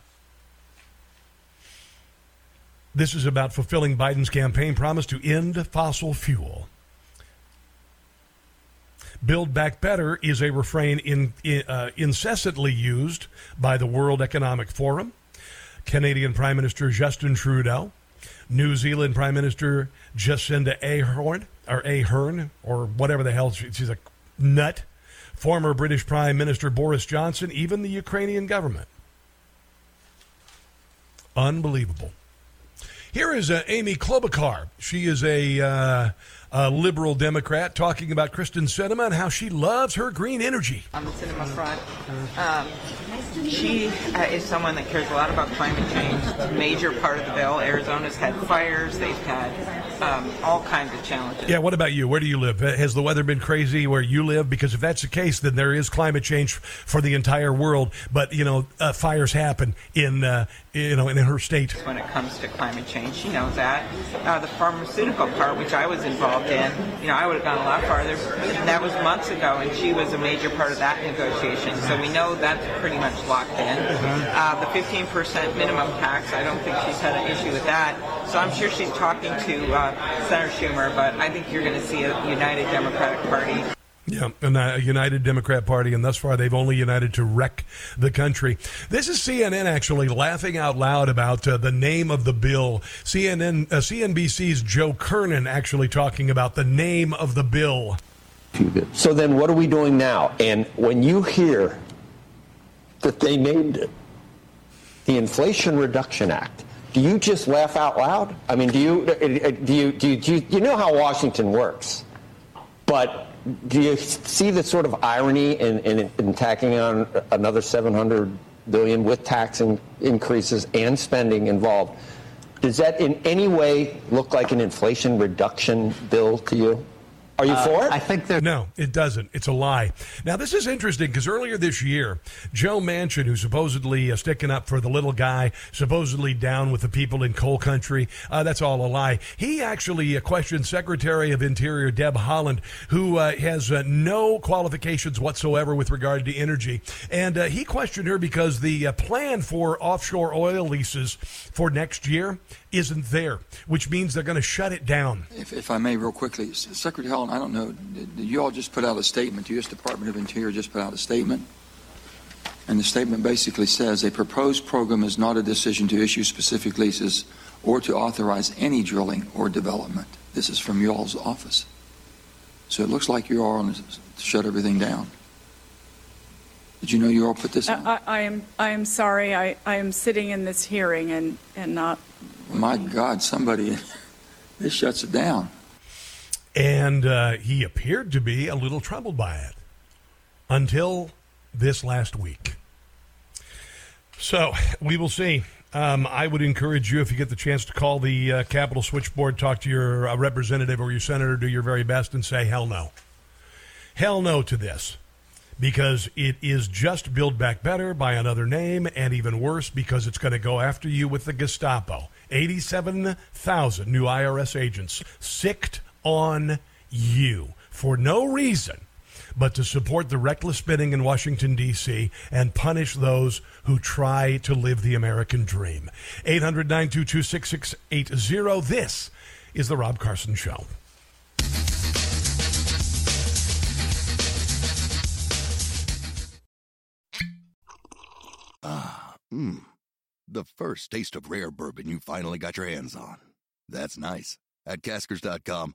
This is about fulfilling Biden's campaign promise to end fossil fuel. Build Back Better is a refrain in, uh, incessantly used by the World Economic Forum, Canadian Prime Minister Justin Trudeau, New Zealand Prime Minister Jacinda Ahern, or Ahern, or whatever the hell, she's a nut, former British Prime Minister Boris Johnson, even the Ukrainian government. Unbelievable. Here is uh, Amy Klobuchar. She is a uh, a liberal Democrat, talking about Kyrsten Sinema and how she loves her green energy. On the Sinema front, um, she uh, is someone that cares a lot about climate change. A major part of the bill. Arizona's had fires. They've had um, all kinds of challenges. Yeah. What about you? Where do you live? Has the weather been crazy where you live? Because if that's the case, then there is climate change for the entire world. But you know, uh, fires happen in uh, you know in her state. When it comes to climate change, she knows that. Uh, the pharmaceutical part, which I was involved in, you know, I would have gone a lot farther. And that was months ago, and she was a major part of that negotiation. So we know that's pretty much locked in. Uh, the 15% minimum tax, I don't think she's had an issue with that. So I'm sure she's talking to uh, Senator Schumer, but I think you're going to see a united Democratic Party. Yeah, and a united Democrat Party, and thus far they've only united to wreck the country. This is CNN actually laughing out loud about uh, the name of the bill. CNN, uh, CNBC's Joe Kernan actually talking about the name of the bill. So then, what are we doing now? And when you hear that they named it the Inflation Reduction Act, do you just laugh out loud? I mean, do you do you do you, do you, you know how Washington works? But do you see the sort of irony in, in, in tacking on another 700 billion with tax in, increases and spending involved? Does that in any way look like an inflation reduction bill to you? Are you uh, for it? I think that no, it doesn't. It's a lie. Now this is interesting because earlier this year, Joe Manchin, who's supposedly uh, sticking up for the little guy, supposedly down with the people in coal country, uh, that's all a lie. He actually uh, questioned Secretary of Interior Deb Haaland, who uh, has uh, no qualifications whatsoever with regard to energy, and he questioned her because the plan for offshore oil leases for next year isn't there, which means they're going to shut it down. If, if I may, real quickly, Secretary I don't know, did you all just put out a statement? The U.S. Department of Interior just put out a statement. And the statement basically says a proposed program is not a decision to issue specific leases or to authorize any drilling or development. This is from y'all's office. So it looks like you are on to shut everything down. Did you know you all put this uh, out? I, I am I am sorry. I, I am sitting in this hearing and, and not my God, somebody, this shuts it down. And uh, he appeared to be a little troubled by it until this last week. So we will see. Um, I would encourage you, if you get the chance to call the uh, Capitol switchboard, talk to your uh, representative or your senator, do your very best and say, hell no. Hell no to this because it is just Build Back Better by another name, and even worse because it's going to go after you with the Gestapo. 87,000 new IRS agents sicked on you for no reason but to support the reckless spending in Washington, D.C., and punish those who try to live the American dream. 800 922 6680. This is The Rob Carson Show. Ah, mmm the first taste of rare bourbon you finally got your hands on. That's nice. At caskers.com,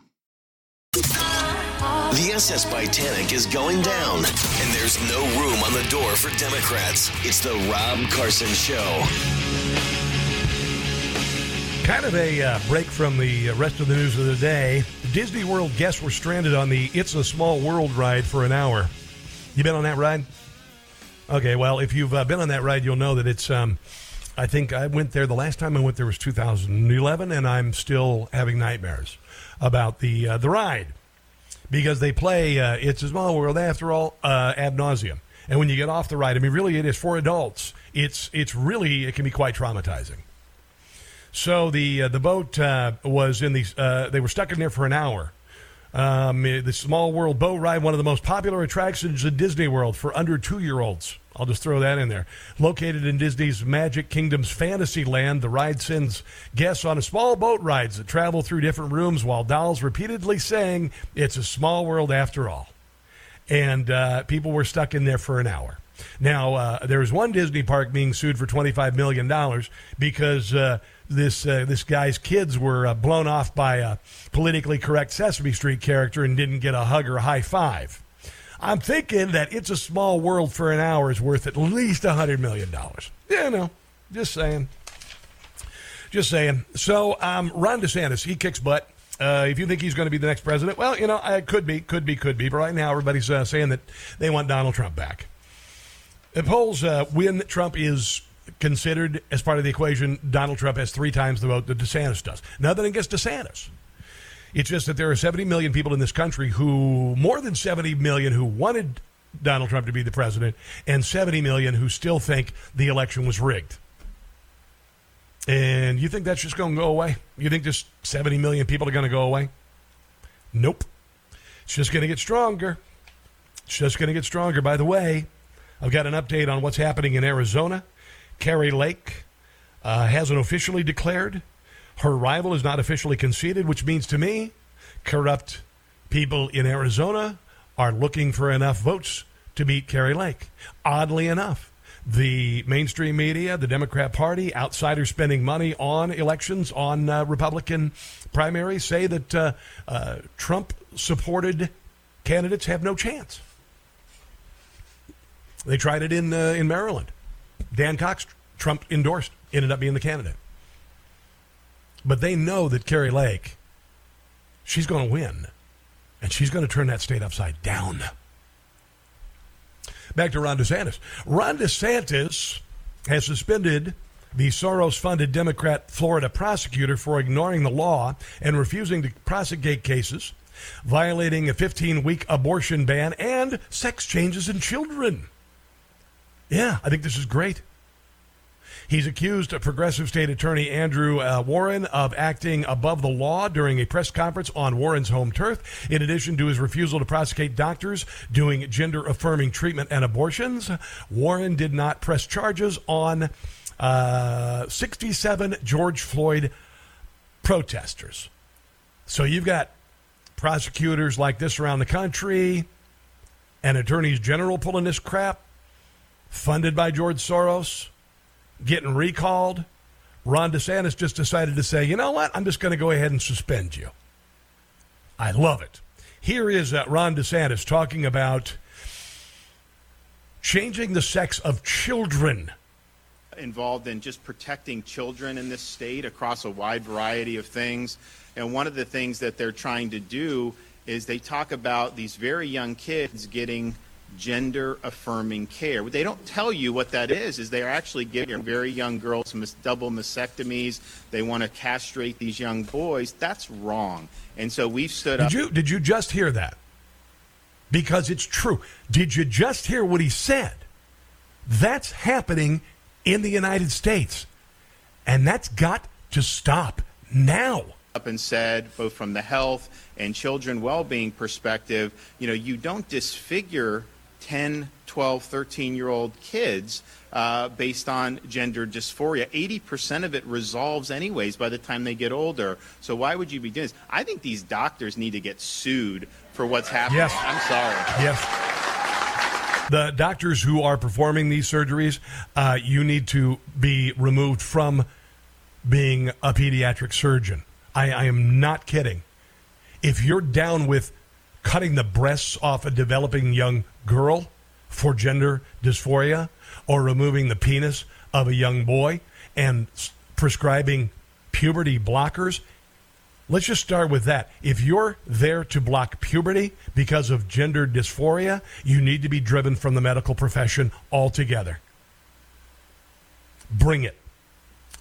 The SS Titanic is going down, and there's no room on the door for Democrats. It's the Rob Carson Show. Kind of a uh, break from the rest of the news of the day. Disney World guests were stranded on the It's a Small World ride for an hour. You been on that ride? Okay, well, if you've uh, been on that ride, you'll know that it's um, I think I went there the last time I went there was 2011, and I'm still having nightmares about the uh, the ride because they play uh, "It's a Small World" after all uh, ad nauseum. And when you get off the ride, I mean, really, it is for adults. It's it's really it can be quite traumatizing. So the uh, the boat uh, was in the uh, they were stuck in there for an hour. Um, the Small World boat ride, one of the most popular attractions in Disney World for under two year olds. I'll just throw that in there. Located in Disney's Magic Kingdom's Fantasyland, the ride sends guests on a small boat rides that travel through different rooms while dolls repeatedly saying, It's a small world after all. And uh, people were stuck in there for an hour. Now, uh, there was one Disney park being sued for $25 million because uh, this, uh, this guy's kids were uh, blown off by a politically correct Sesame Street character and didn't get a hug or a high five. I'm thinking that it's a small world for an hour is worth at least a hundred million dollars. Yeah, no, just saying. Just saying. So, um, Ron DeSantis, he kicks butt. Uh, if you think he's going to be the next president, well, you know, it could be, could be, could be. But right now, everybody's uh, saying that they want Donald Trump back. The polls, uh, when Trump is considered as part of the equation, Donald Trump has three times the vote that DeSantis does. Nothing against DeSantis. It's just that there are 70 million people in this country who, more than 70 million, who wanted Donald Trump to be the president, and 70 million who still think the election was rigged. And you think that's just going to go away? You think just 70 million people are going to go away? Nope. It's just going to get stronger. It's just going to get stronger. By the way, I've got an update on what's happening in Arizona. Kari Lake uh, hasn't officially declared her rival is not officially conceded, which means to me, corrupt people in Arizona are looking for enough votes to beat Kari Lake. Oddly enough, the mainstream media, the Democrat Party, outsiders spending money on elections, on uh, Republican primaries, say that uh, uh, Trump supported candidates have no chance. They tried it in, uh, in Maryland. Dan Cox, Trump endorsed, ended up being the candidate. But they know that Kari Lake, she's going to win. And she's going to turn that state upside down. Back to Ron DeSantis. Ron DeSantis has suspended the Soros funded Democrat Florida prosecutor for ignoring the law and refusing to prosecute cases, violating a 15 week abortion ban, and sex changes in children. Yeah, I think this is great. He's accused progressive state attorney Andrew uh, Warren of acting above the law during a press conference on Warren's home turf, in addition to his refusal to prosecute doctors doing gender affirming treatment and abortions. Warren did not press charges on uh, 67 George Floyd protesters. So you've got prosecutors like this around the country and attorneys general pulling this crap funded by George Soros getting recalled, Ron DeSantis just decided to say, you know what? I'm just going to go ahead and suspend you. I love it. Here is uh, Ron DeSantis talking about changing the sex of children. Involved in just protecting children in this state across a wide variety of things. And one of the things that they're trying to do is they talk about these very young kids getting gender affirming care. What they don't tell you what that is, is they're actually giving very young girls double mastectomies. They want to castrate these young boys. That's wrong. And so we've stood did up. You, did you just hear that? Because it's true. Did you just hear what he said? That's happening in the United States. And that's got to stop now up and said, both from the health and children well-being perspective, you know, you don't disfigure 10, 12, 13 year old kids uh, based on gender dysphoria. 80% of it resolves anyways by the time they get older. So why would you be doing this? I think these doctors need to get sued for what's happening. Yes. I'm sorry. Yes. The doctors who are performing these surgeries, uh, you need to be removed from being a pediatric surgeon. I, I am not kidding. If you're down with cutting the breasts off a developing young girl for gender dysphoria or removing the penis of a young boy and prescribing puberty blockers. Let's just start with that. If you're there to block puberty because of gender dysphoria, you need to be driven from the medical profession altogether. Bring it.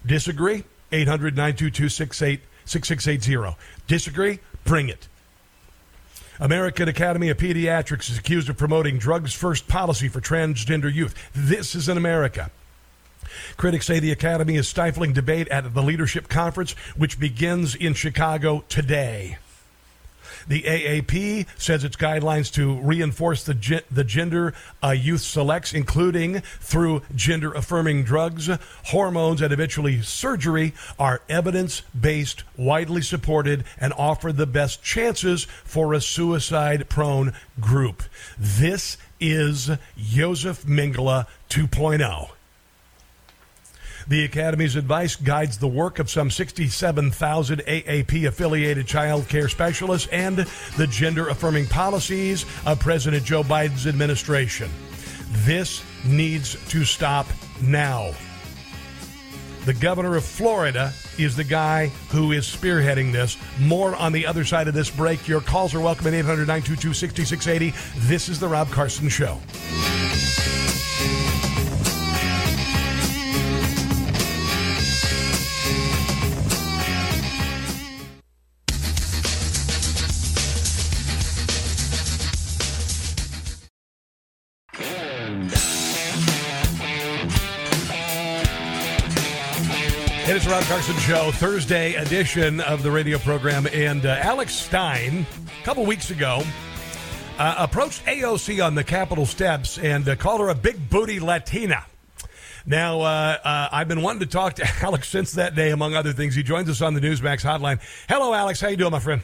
Disagree? 800 922 6680. Disagree? Bring it. American Academy of Pediatrics is accused of promoting drugs first policy for transgender youth. This is in America. Critics say the Academy is stifling debate at the leadership conference, which begins in Chicago today. The AAP says its guidelines to reinforce the, ge- the gender uh, youth selects, including through gender affirming drugs, hormones, and eventually surgery, are evidence based, widely supported, and offer the best chances for a suicide prone group. This is Joseph Mengele 2.0. The Academy's advice guides the work of some 67,000 AAP affiliated child care specialists and the gender affirming policies of President Joe Biden's administration. This needs to stop now. The governor of Florida is the guy who is spearheading this. More on the other side of this break. Your calls are welcome at 800 922 6680. This is The Rob Carson Show. Carson Show, Thursday edition of the radio program. And uh, Alex Stein, a couple weeks ago, uh, approached AOC on the Capitol steps and uh, called her a big booty Latina. Now, uh, uh, I've been wanting to talk to Alex since that day, among other things. He joins us on the Newsmax hotline. Hello, Alex. How you doing, my friend?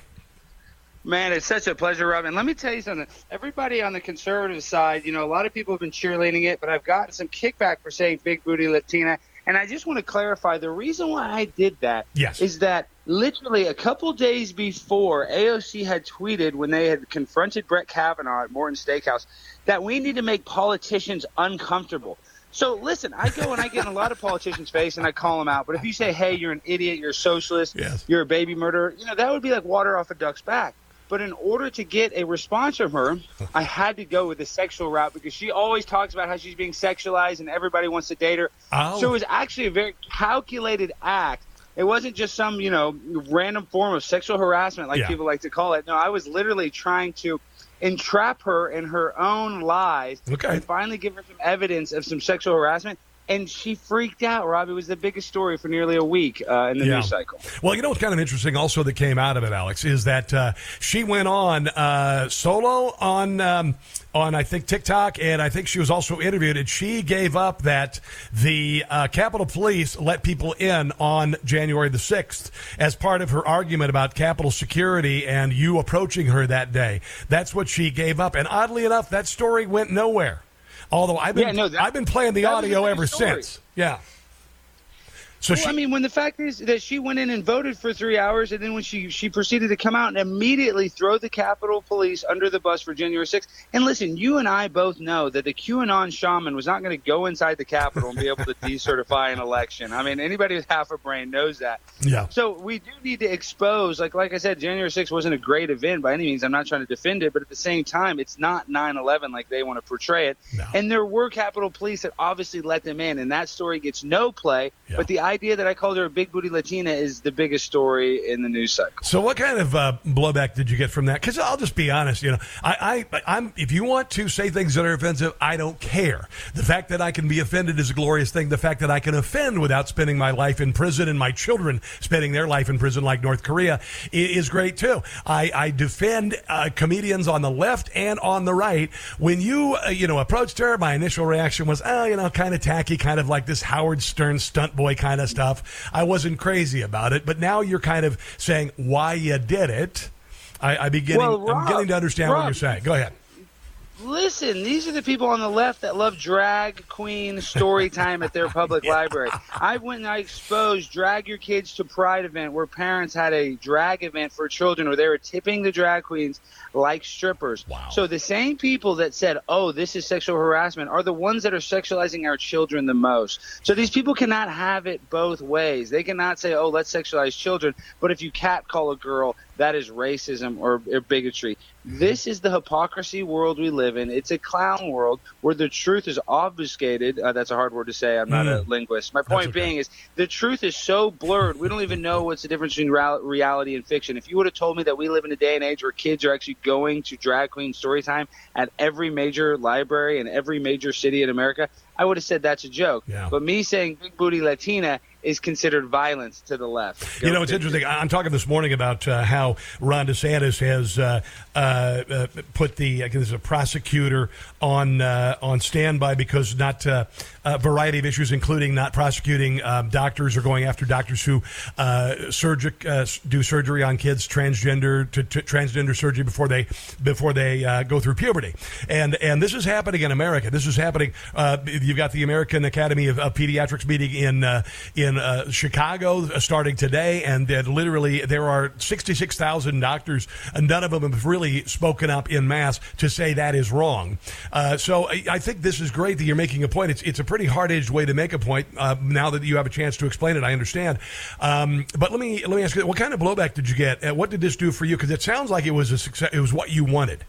Man, it's such a pleasure, Rob. And let me tell you something. Everybody on the conservative side, you know, a lot of people have been cheerleading it, but I've gotten some kickback for saying big booty Latina. And I just want to clarify the reason why I did that yes. is that literally a couple days before AOC had tweeted when they had confronted Brett Kavanaugh at Morton Steakhouse that we need to make politicians uncomfortable. So listen, I go and I get in a lot of politicians' face and I call them out. But if you say, "Hey, you're an idiot, you're a socialist, yes. you're a baby murderer," you know that would be like water off a duck's back. But in order to get a response from her, I had to go with the sexual route because she always talks about how she's being sexualized and everybody wants to date her. Oh. So it was actually a very calculated act. It wasn't just some, you know, random form of sexual harassment like Yeah. people like to call it. No, I was literally trying to entrap her in her own lies Okay. and finally give her some evidence of some sexual harassment. And she freaked out, Rob. It was the biggest story for nearly a week uh, in the Yeah. news cycle. Well, you know what's kind of interesting also that came out of it, Alex, is that uh, she went on uh, solo on um, on I think TikTok, and I think she was also interviewed, and she gave up that the uh, Capitol Police let people in on January the sixth as part of her argument about Capitol security and you approaching her that day. That's what she gave up, and oddly enough, that story went nowhere. Although I've been Yeah, no, that- I've been playing the that was a audio ever story. since. Yeah. So well, she, I mean, when the fact is that she went in and voted for three hours, and then when she she proceeded to come out and immediately throw the Capitol Police under the bus for January 6th. And listen, you and I both know that the QAnon shaman was not going to go inside the Capitol and be able to decertify an election. I mean, anybody with half a brain knows that. Yeah. So we do need to expose, like like I said, January 6th wasn't a great event by any means. I'm not trying to defend it, but at the same time, it's not 9/11 like they want to portray it. And there were Capitol Police that obviously let them in, and that story gets no play. But the idea that I called her a big booty Latina is the biggest story in the news cycle. So, what kind of uh, blowback did you get from that? Because I'll just be honest, you know, I, I, I'm if you want to say things that are offensive, I don't care. The fact that I can be offended is a glorious thing. The fact that I can offend without spending my life in prison and my children spending their life in prison, like North Korea, is great too. I, I defend uh, comedians on the left and on the right. When you, uh, you know, approached her, my initial reaction was, oh, you know, kind of tacky, kind of like this Howard Stern stunt boy kind of stuff. I wasn't crazy about it, but now you're kind of saying why you did it. I, I beginning, Well, I'm getting to understand what you're saying. Go ahead. Listen, these are the people on the left that love drag queen story time at their public library. I went and I exposed Drag Your Kids to Pride event where parents had a drag event for children where they were tipping the drag queens like strippers. So the same people that said, oh, this is sexual harassment are the ones that are sexualizing our children the most. So these people cannot have it both ways. They cannot say, oh, let's sexualize children, but if you catcall a girl, that is racism or, or bigotry. This is the hypocrisy world we live in. It's a clown world where the truth is obfuscated. Uh, that's a hard word to say. I'm not a Mm. linguist. My point okay. being is the truth is so blurred. We don't even know what's the difference between real- reality and fiction. If you would have told me that we live in a day and age where kids are actually going to drag queen story time at every major library in every major city in America, I would have said that's a joke. Yeah. But me saying big booty Latina is considered violence to the left. You know, it's interesting. I- I'm talking this morning about uh, how Ron DeSantis has uh, uh, uh, put the uh, there's a prosecutor on uh, on standby because not uh, a variety of issues, including not prosecuting um, doctors or going after doctors who uh, surgic uh, do surgery on kids transgender to, to transgender surgery before they before they uh, go through puberty, and and this is happening in America. This is happening. You've got the American Academy of, of Pediatrics meeting in uh, in uh, Chicago uh, starting today, and that literally there are 66,000 doctors, and none of them have really spoken up in mass to say that is wrong. Uh, so I, I think this is great that you're making a point. It's it's a pretty hard edged way to make a point. Uh, now that you have a chance to explain it, I understand. Um, but let me let me ask you, what kind of blowback did you get? What did this do for you? Because it sounds like it was a success. It was what you wanted.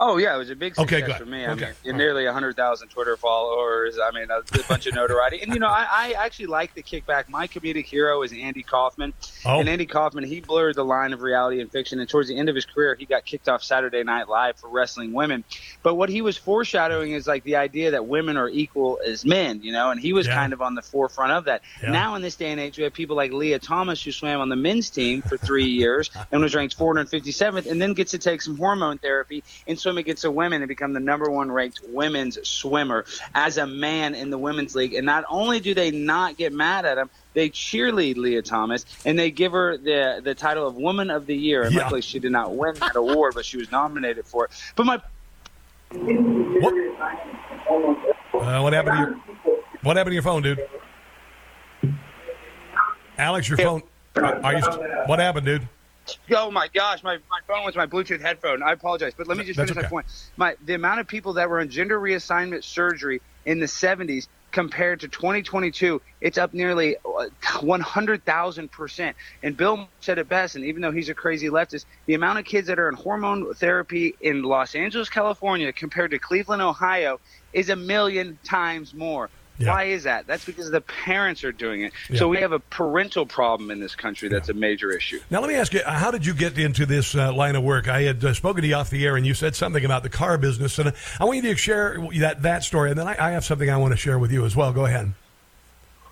Oh yeah, it was a big success Okay, for me. I Okay. mean, nearly hundred thousand Twitter followers. I mean, a, a bunch of notoriety. And you know, I, I actually like the kickback. My comedic hero is Andy Kaufman, Oh. and Andy Kaufman he blurred the line of reality and fiction. And towards the end of his career, he got kicked off Saturday Night Live for wrestling women. But what he was foreshadowing is like the idea that women are equal as men. You know, and he was Yeah. kind of on the forefront of that. Yeah. Now in this day and age, we have people like Lia Thomas who swam on the men's team for three years and was ranked 457th, and then gets to take some hormone therapy and swim against the women and become the number one ranked women's swimmer as a man in the women's league. And not only do they not get mad at him, they cheerlead Lia Thomas and they give her the the title of Woman of the Year. And Yeah. luckily, she did not win that award, but she was nominated for it. But my What? Uh, what happened to your What happened to your phone, dude? Alex, your phone. Are you? What happened, dude? Oh my gosh, my, my phone was my Bluetooth headphone. I apologize, but let me just That's finish my point. My the amount of people that were in gender reassignment surgery in the 70s compared to 2022, it's up nearly uh, 100,000 percent. And Bill said it best. And even though he's a crazy leftist, the amount of kids that are in hormone therapy in Los Angeles, California, compared to Cleveland, Ohio, is a million times more. Yeah. Why is that? That's because the parents are doing it. Yeah. So we have a parental problem in this country that's a major issue. Now, let me ask you, uh, how did you get into this uh, line of work? I had uh, spoken to you off the air, and you said something about the car business, and I want you to share that that story, and then I, I have something I want to share with you as well. Go ahead.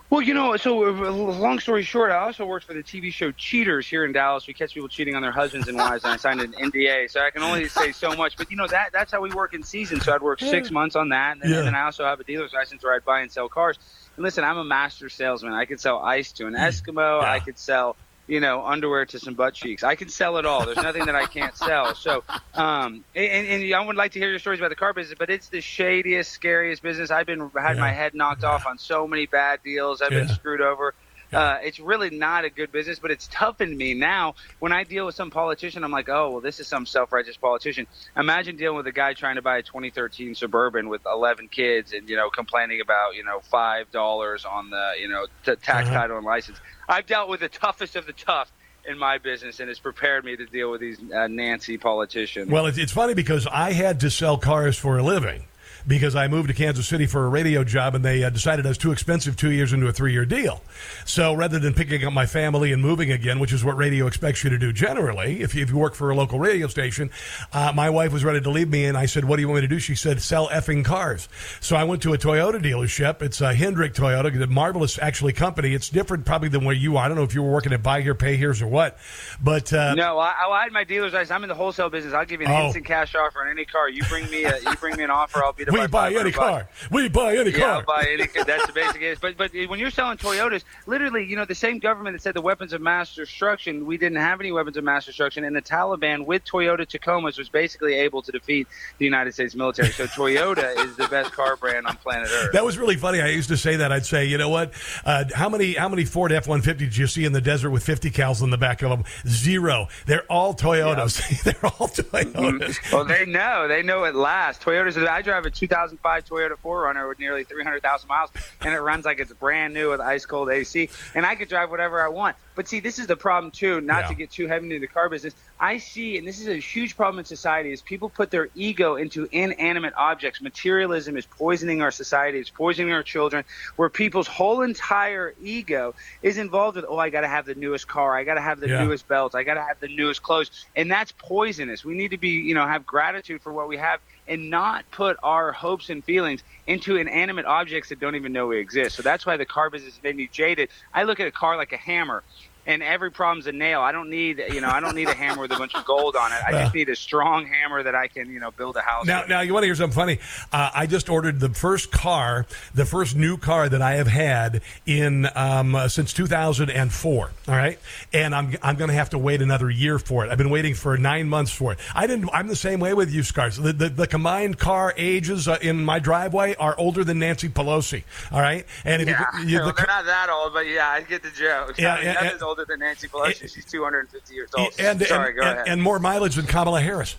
Well, you know, so uh, long story short, I also worked for the TV show Cheaters here in Dallas. We catch people cheating on their husbands and wives, and I signed an NDA, so I can only say so much. But you know that that's how we work in season. So I'd work six months on that, and then, Yeah. and then I also have a dealer's license where I'd buy and sell cars. And listen, I'm a master salesman. I could sell ice to an Eskimo. I could sell you know underwear to some butt cheeks. I can sell it all. There's nothing that I can't sell. So, um, and, and I would like to hear your stories about the car business, but it's the shadiest, scariest business. I've been had my head knocked off on so many bad deals. I've been screwed over. Uh, it's really not a good business, but it's toughened me now. When I deal with some politician, I'm like, oh, well, this is some self-righteous politician. Imagine dealing with a guy trying to buy a 2013 Suburban with 11 kids and you know complaining about you know five dollars on the you know t- tax Uh-huh. title and license. I've dealt with the toughest of the tough in my business, and it's prepared me to deal with these uh, Nancy politicians. Well, it's, it's funny because I had to sell cars for a living because I moved to Kansas City for a radio job and they uh, decided I was too expensive two years into a three year deal. So rather than picking up my family and moving again, which is what radio expects you to do generally, if you, if you work for a local radio station, uh, my wife was ready to leave me and I said, What do you want me to do? She said, Sell effing cars. So I went to a Toyota dealership. It's a Hendrick Toyota, a marvelous actually company. It's different probably than where you are. I don't know if you were working at Buy Here, Pay Here's or what, but uh, no, I, I had my dealer's license. I'm in the wholesale business. I'll give you an Oh. instant cash offer on any car. You bring me a, you bring me an offer, I'll be there. We buy any car. We buy any yeah, car. I'll buy any. That's the basic. Is. But but when you're selling Toyotas, literally, you know, the same government that said the weapons of mass destruction, we didn't have any weapons of mass destruction, and the Taliban with Toyota Tacomas was basically able to defeat the United States military. So Toyota is the best car brand on planet Earth. That was really funny. I used to say that. I'd say, you know what? Uh, how many how many Ford F one fifty did you see in the desert with fifty cows in the back of them? Zero. They're all Toyotas. They're all Toyotas. Well, they know. They know at last. Toyotas. I drive a 2005 Toyota 4Runner with nearly 300,000 miles, and it runs like it's brand new with ice cold AC, and I could drive whatever I want. But see, this is the problem too. Not Yeah. to get too heavy into the car business. I see, and this is a huge problem in society, is people put their ego into inanimate objects. Materialism is poisoning our society. It's poisoning our children. Where people's whole entire ego is involved with, oh, I got to have the newest car. I got to have the Yeah. newest belt. I got to have the newest clothes, and that's poisonous. We need to be, you know, have gratitude for what we have. And not put our hopes and feelings into inanimate objects that don't even know we exist. So that's why the car business made me jaded. I look at a car like a hammer and every problem's a nail. I don't need, you know, I don't need a hammer with a bunch of gold on it. I just need a strong hammer that I can, you know, build a house. Now, with. now you want to hear something funny? Uh, I just ordered the first car, the first new car that I have had in um, uh, since 2004. All right, and I'm I'm going to have to wait another year for it. I've been waiting for nine months for it. I didn't. I'm the same way with you, Scars. The, the, the combined car ages uh, in my driveway are older than Nancy Pelosi. All right, and if yeah, you, you, well, the, they're not that old, but yeah, I get the joke. Yeah, I mean, nothing's yeah. Older than Nancy Pelosi. Eh, She's 250 years eh, old. and, Sorry, and, go and, ahead. and more mileage than Kamala Harris.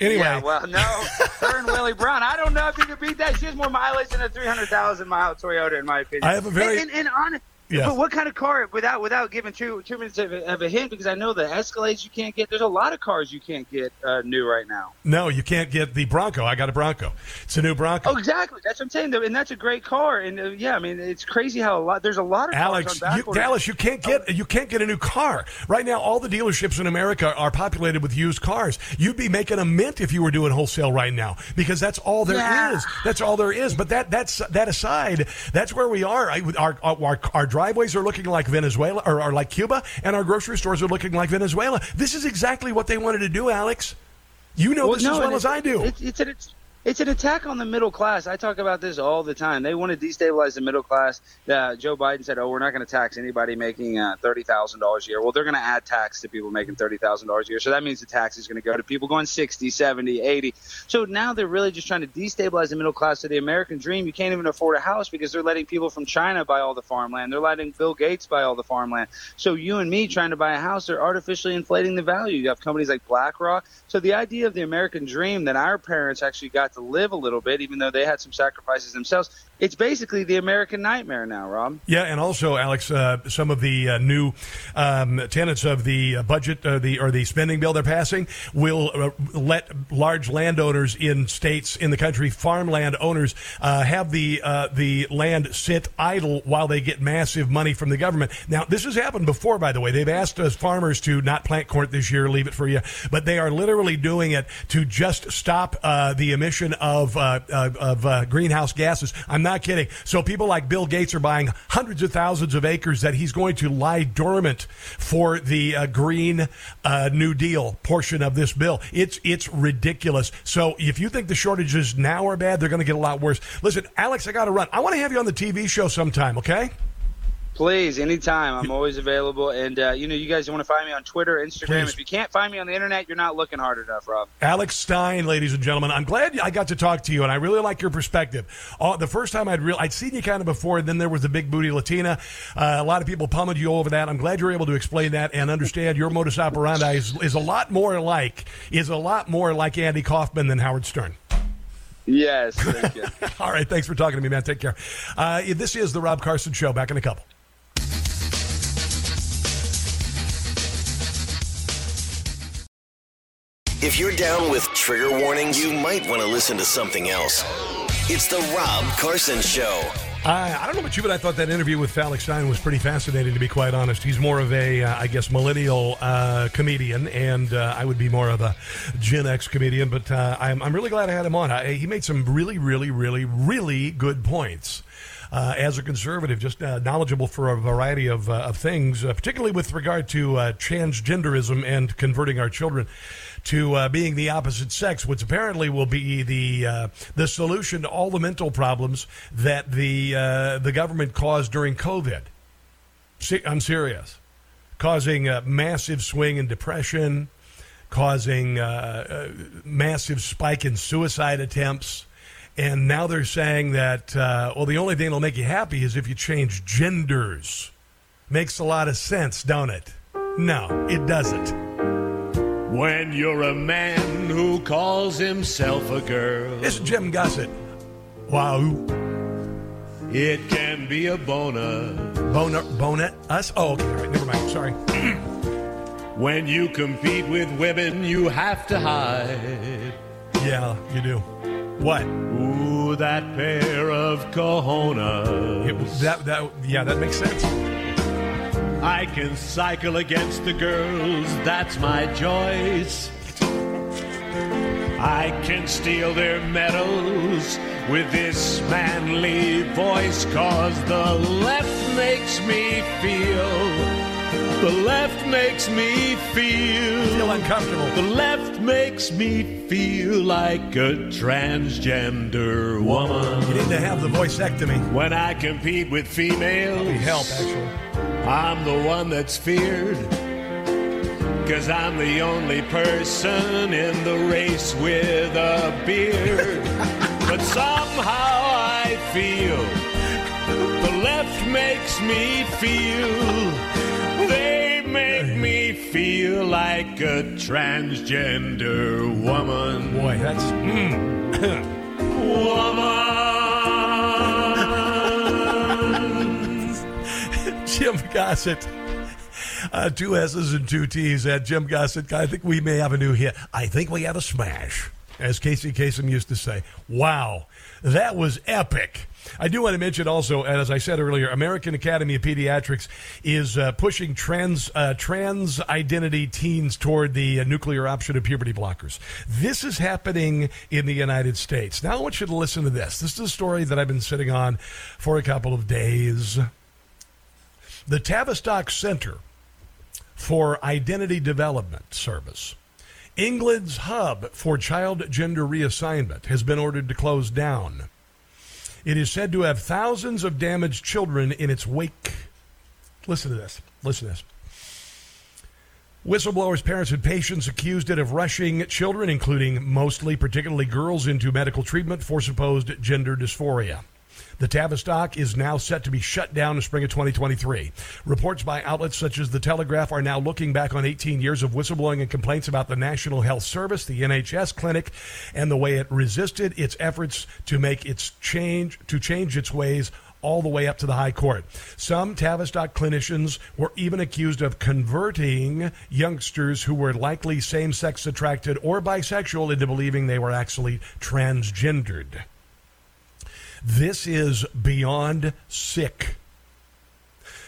Anyway, Yeah, well, no, her and Willie Brown. I don't know if you could beat that. She has more mileage than a 300,000 mile Toyota, in my opinion. I have a very- and, and, and on. Yes. But what kind of car? Without without giving two two minutes of a, of a hint, because I know the Escalades you can't get. There's a lot of cars you can't get uh, new right now. no, you can't get the Bronco. I got a Bronco. It's a new Bronco. Oh, exactly. That's what I'm saying, though, and that's a great car. And uh, yeah, I mean, it's crazy how a lot. There's a lot of Alex, you, Dallas, you can't get you can't get a new car right now. All the dealerships in America are populated with used cars. You'd be making a mint if you were doing wholesale right now because that's all there is. Yeah. That's all there is. But that that's that aside, that's where we are. I, our, our our driveways are looking like Venezuela or, are like Cuba, and our grocery stores are looking like Venezuela. This is exactly what they wanted to do, Alex. You know this as well as I do. It's, it's, it's, it's an attack on the middle class. I talk about this all the time. They want to destabilize the middle class. Uh, Joe Biden said, "Oh, we're not going to tax anybody making uh, thirty thousand dollars a year." Well, they're going to add tax to people making thirty thousand dollars a year. So that means the tax is going to go to people going 60, 70, 80. So now they're really just trying to destabilize the middle class. So the American dream, you can't even afford a house because they're letting people from China buy all the farmland. They're letting Bill Gates buy all the farmland. So you and me trying to buy a house, they're artificially inflating the value. You have companies like BlackRock. So the idea of the American dream that our parents actually got to live a little bit, even though they had some sacrifices themselves, it's basically the American nightmare now, Rob. Yeah, and also, Alex, uh, some of the uh, new um, tenets of the uh, budget, uh, the or the spending bill they're passing, will uh, let large landowners in states in the country, farmland owners, uh, have the the land sit idle while they get massive money from the government. Now, this has happened before, by the way. They've asked us farmers to not plant corn this year, leave it for you, but they are literally doing it to just stop the emission of of greenhouse gases. I'm not kidding. So people like Bill Gates are buying hundreds of thousands of acres that he's going to lie dormant for the uh, Green uh, New Deal portion of this bill. It's it's ridiculous. So if you think the shortages now are bad, they're going to get a lot worse. Listen, Alex, I got to run. I want to have you on the TV show sometime. Okay? Please, anytime. I'm always available. And, uh, you know, you guys want to find me on Twitter, Instagram. Please. If you can't find me on the internet, you're not looking hard enough, Rob. Alex Stein, ladies and gentlemen, I'm glad I got to talk to you, and I really like your perspective. Uh, the first time I'd real, I'd seen you kind of before, and then there was the big booty Latina. Uh, a lot of people pummeled you over that. I'm glad you're able to explain that and understand your modus operandi is, is a lot more like is a lot more like Andy Kaufman than Howard Stern. Yes, thank you. All right, thanks for talking to me, man. Take care. Uh, this is the Rob Carson Show. Back in a couple. If you're down with trigger warnings, you might want to listen to something else. It's the Rob Carson Show. I, I don't know about you, but I thought that interview with Alex Stein was pretty fascinating, to be quite honest. He's more of a, uh, I guess, millennial uh, comedian, and uh, I would be more of a Gen X comedian, but uh, I'm, I'm really glad I had him on. I, he made some really, really, really, really good points. Uh, as a conservative, just uh, knowledgeable for a variety of, uh, of things, uh, particularly with regard to uh, transgenderism and converting our children to uh, being the opposite sex, which apparently will be the uh, the solution to all the mental problems that the uh, the government caused during COVID. Se- I'm serious, causing a massive swing in depression, causing uh, a massive spike in suicide attempts. And now they're saying that, uh, well, the only thing that'll make you happy is if you change genders. Makes a lot of sense, don't it? No, it doesn't. When you're a man who calls himself a girl. Is Jim Gossett. Wow. It can be a boner. Boner, boner, us? Oh, okay. All right, never mind. Sorry. when you compete with women, you have to hide. Yeah, you do. What? Ooh, that pair of cojones. It, that, that, yeah, that makes sense. I can cycle against the girls, that's my choice. I can steal their medals with this manly voice, cause the left makes me feel. The left makes me feel. Feel uncomfortable. The left makes me feel like a transgender woman. You need to have the voiceectomy. When I compete with females. Probably help, actually. I'm the one that's feared. Cause I'm the only person in the race with a beard. but somehow I feel the left makes me feel. They make me feel like a transgender woman. Boy, that's. Hmm. woman. Jim Gossett. Uh, two S's and two T's at Jim Gossett. I think we may have a new hit. I think we have a smash, as Casey Kasem used to say. Wow, that was epic. I do want to mention also, as I said earlier, American Academy of Pediatrics is uh, pushing trans uh, trans identity teens toward the uh, nuclear option of puberty blockers. This is happening in the United States. Now I want you to listen to this. This is a story that I've been sitting on for a couple of days. The Tavistock Center for Identity Development Service. England's hub for child gender reassignment has been ordered to close down. It is said to have thousands of damaged children in its wake. Listen to this. Listen to this. Whistleblowers, parents, and patients accused it of rushing children, including mostly, particularly girls, into medical treatment for supposed gender dysphoria. The Tavistock is now set to be shut down in spring of 2023. Reports by outlets such as The Telegraph are now looking back on 18 years of whistleblowing and complaints about the National Health Service, the NHS clinic, and the way it resisted its efforts to make its change to change its ways all the way up to the High Court. Some Tavistock clinicians were even accused of converting youngsters who were likely same sex attracted or bisexual into believing they were actually transgendered. This is beyond sick.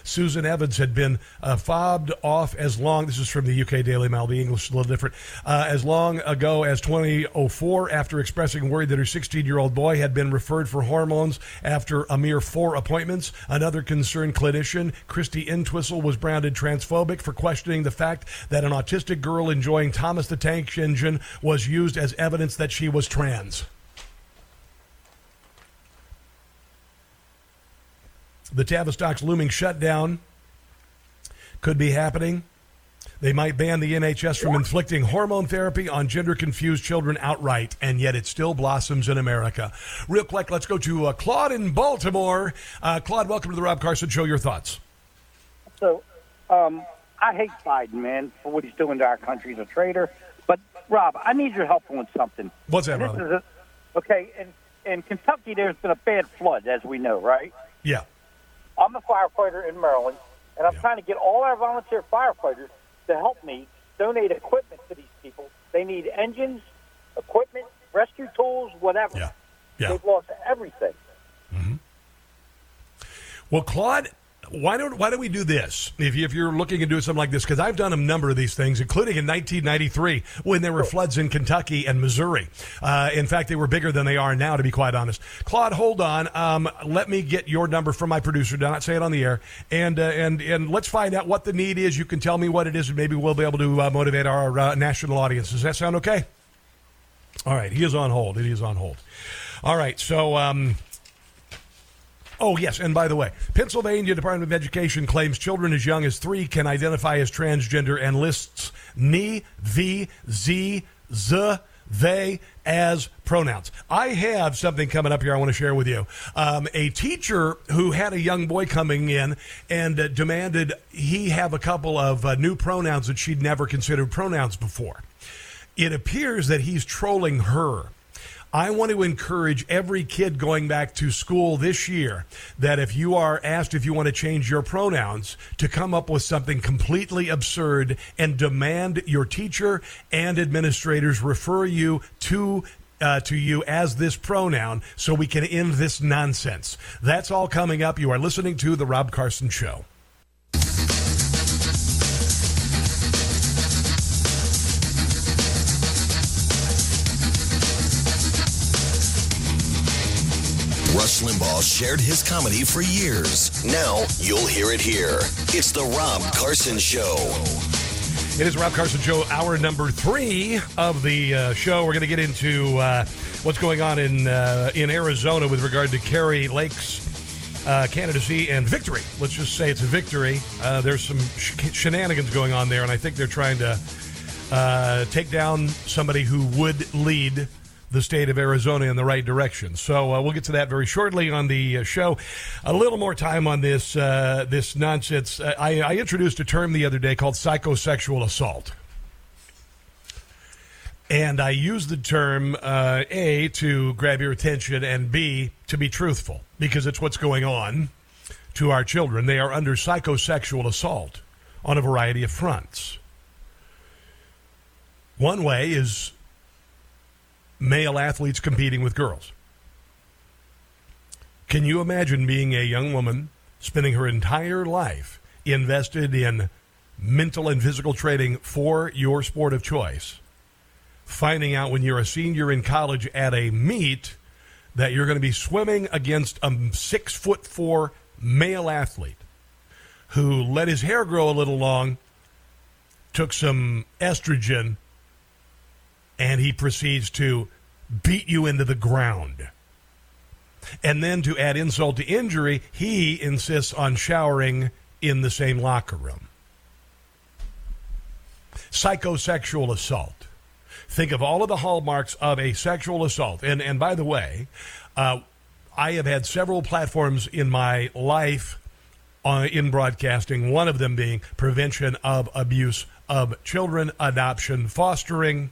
Susan Evans had been uh, fobbed off as long, this is from the UK Daily Mail, the English is a little different, uh, as long ago as 2004 after expressing worry that her 16 year old boy had been referred for hormones after a mere four appointments. Another concerned clinician, Christy Entwistle, was branded transphobic for questioning the fact that an autistic girl enjoying Thomas the Tank Engine was used as evidence that she was trans. The Tavistock's looming shutdown could be happening. They might ban the NHS from inflicting hormone therapy on gender confused children outright, and yet it still blossoms in America. Real quick, let's go to uh, Claude in Baltimore. Uh, Claude, welcome to the Rob Carson Show. Your thoughts? So, um, I hate Biden, man, for what he's doing to our country. He's a traitor. But, Rob, I need your help with something. What's that, And this brother? is a- okay, in, in Kentucky, there's been a bad flood, as we know, right? Yeah. I'm a firefighter in Maryland, and I'm trying to get all our volunteer firefighters to help me donate equipment to these people. They need engines, equipment, rescue tools, whatever. Yeah. Yeah. They've lost everything. Mm-hmm. Well, Claude, why don't why don't we do this? If, you, if you're looking at doing something like this, because I've done a number of these things, including in 1993 when there were floods in Kentucky and Missouri. Uh, in fact, they were bigger than they are now, to be quite honest. Claude, hold on. Um, let me get your number from my producer. Do not say it on the air, and uh, and and let's find out what the need is. You can tell me what it is, and maybe we'll be able to uh, motivate our uh, national audience. Does that sound okay? All right, he is on hold. He is on hold. All right, so. Um, Oh, yes. And by the way, Pennsylvania Department of Education claims children as young as three can identify as transgender and lists ni, vi, z, z, they as pronouns. I have something coming up here I want to share with you. Um, a teacher who had a young boy coming in and uh, demanded he have a couple of uh, new pronouns that she'd never considered pronouns before. it appears that he's trolling her. I want to encourage every kid going back to school this year that if you are asked if you want to change your pronouns, to come up with something completely absurd and demand your teacher and administrators refer you to uh, to you as this pronoun so we can end this nonsense. That's all coming up. You are listening to The Rob Carson Show. Limbaugh shared his comedy for years. Now you'll hear it here. It's The Rob Carson Show. It is Rob Carson Show, hour number three of the uh, show. We're going to get into uh, what's going on in uh, in Arizona with regard to Kari Lake's uh, candidacy and victory. Let's just say it's a victory. Uh, there's some sh- shenanigans going on there, and I think they're trying to uh, take down somebody who would lead the state of Arizona in the right direction. So uh, we'll get to that very shortly on the uh, show. A little more time on this uh, this nonsense. Uh, I, I introduced a term the other day called psychosexual assault. And I use the term uh, A to grab your attention and B to be truthful because it's what's going on to our children. They are under psychosexual assault on a variety of fronts. One way is male athletes competing with girls. Can you imagine being a young woman spending her entire life invested in mental and physical training for your sport of choice? Finding out when you're a senior in college at a meet that you're going to be swimming against a six foot four male athlete who let his hair grow a little long, took some estrogen, and he proceeds to beat you into the ground. And then to add insult to injury, he insists on showering in the same locker room. Psychosexual assault. Think of all of the hallmarks of a sexual assault. And, and by the way, uh, I have had several platforms in my life uh, in broadcasting, one of them being prevention of abuse of children, adoption, fostering,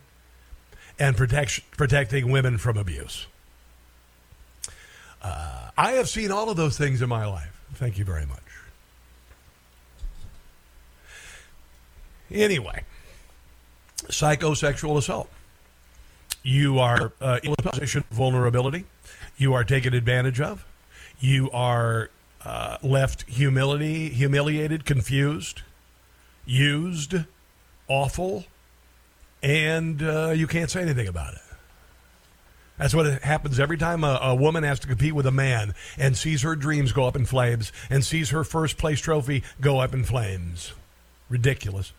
and protect, protecting women from abuse. Uh, I have seen all of those things in my life. Thank you very much. Anyway, psychosexual assault. You are uh, in a position of vulnerability. You are taken advantage of. You are uh, left humility, humiliated, confused, used, awful, and uh, you can't say anything about it. That's what happens every time a, a, woman has to compete with a man and sees her dreams go up in flames and sees her first place trophy go up in flames. Ridiculous.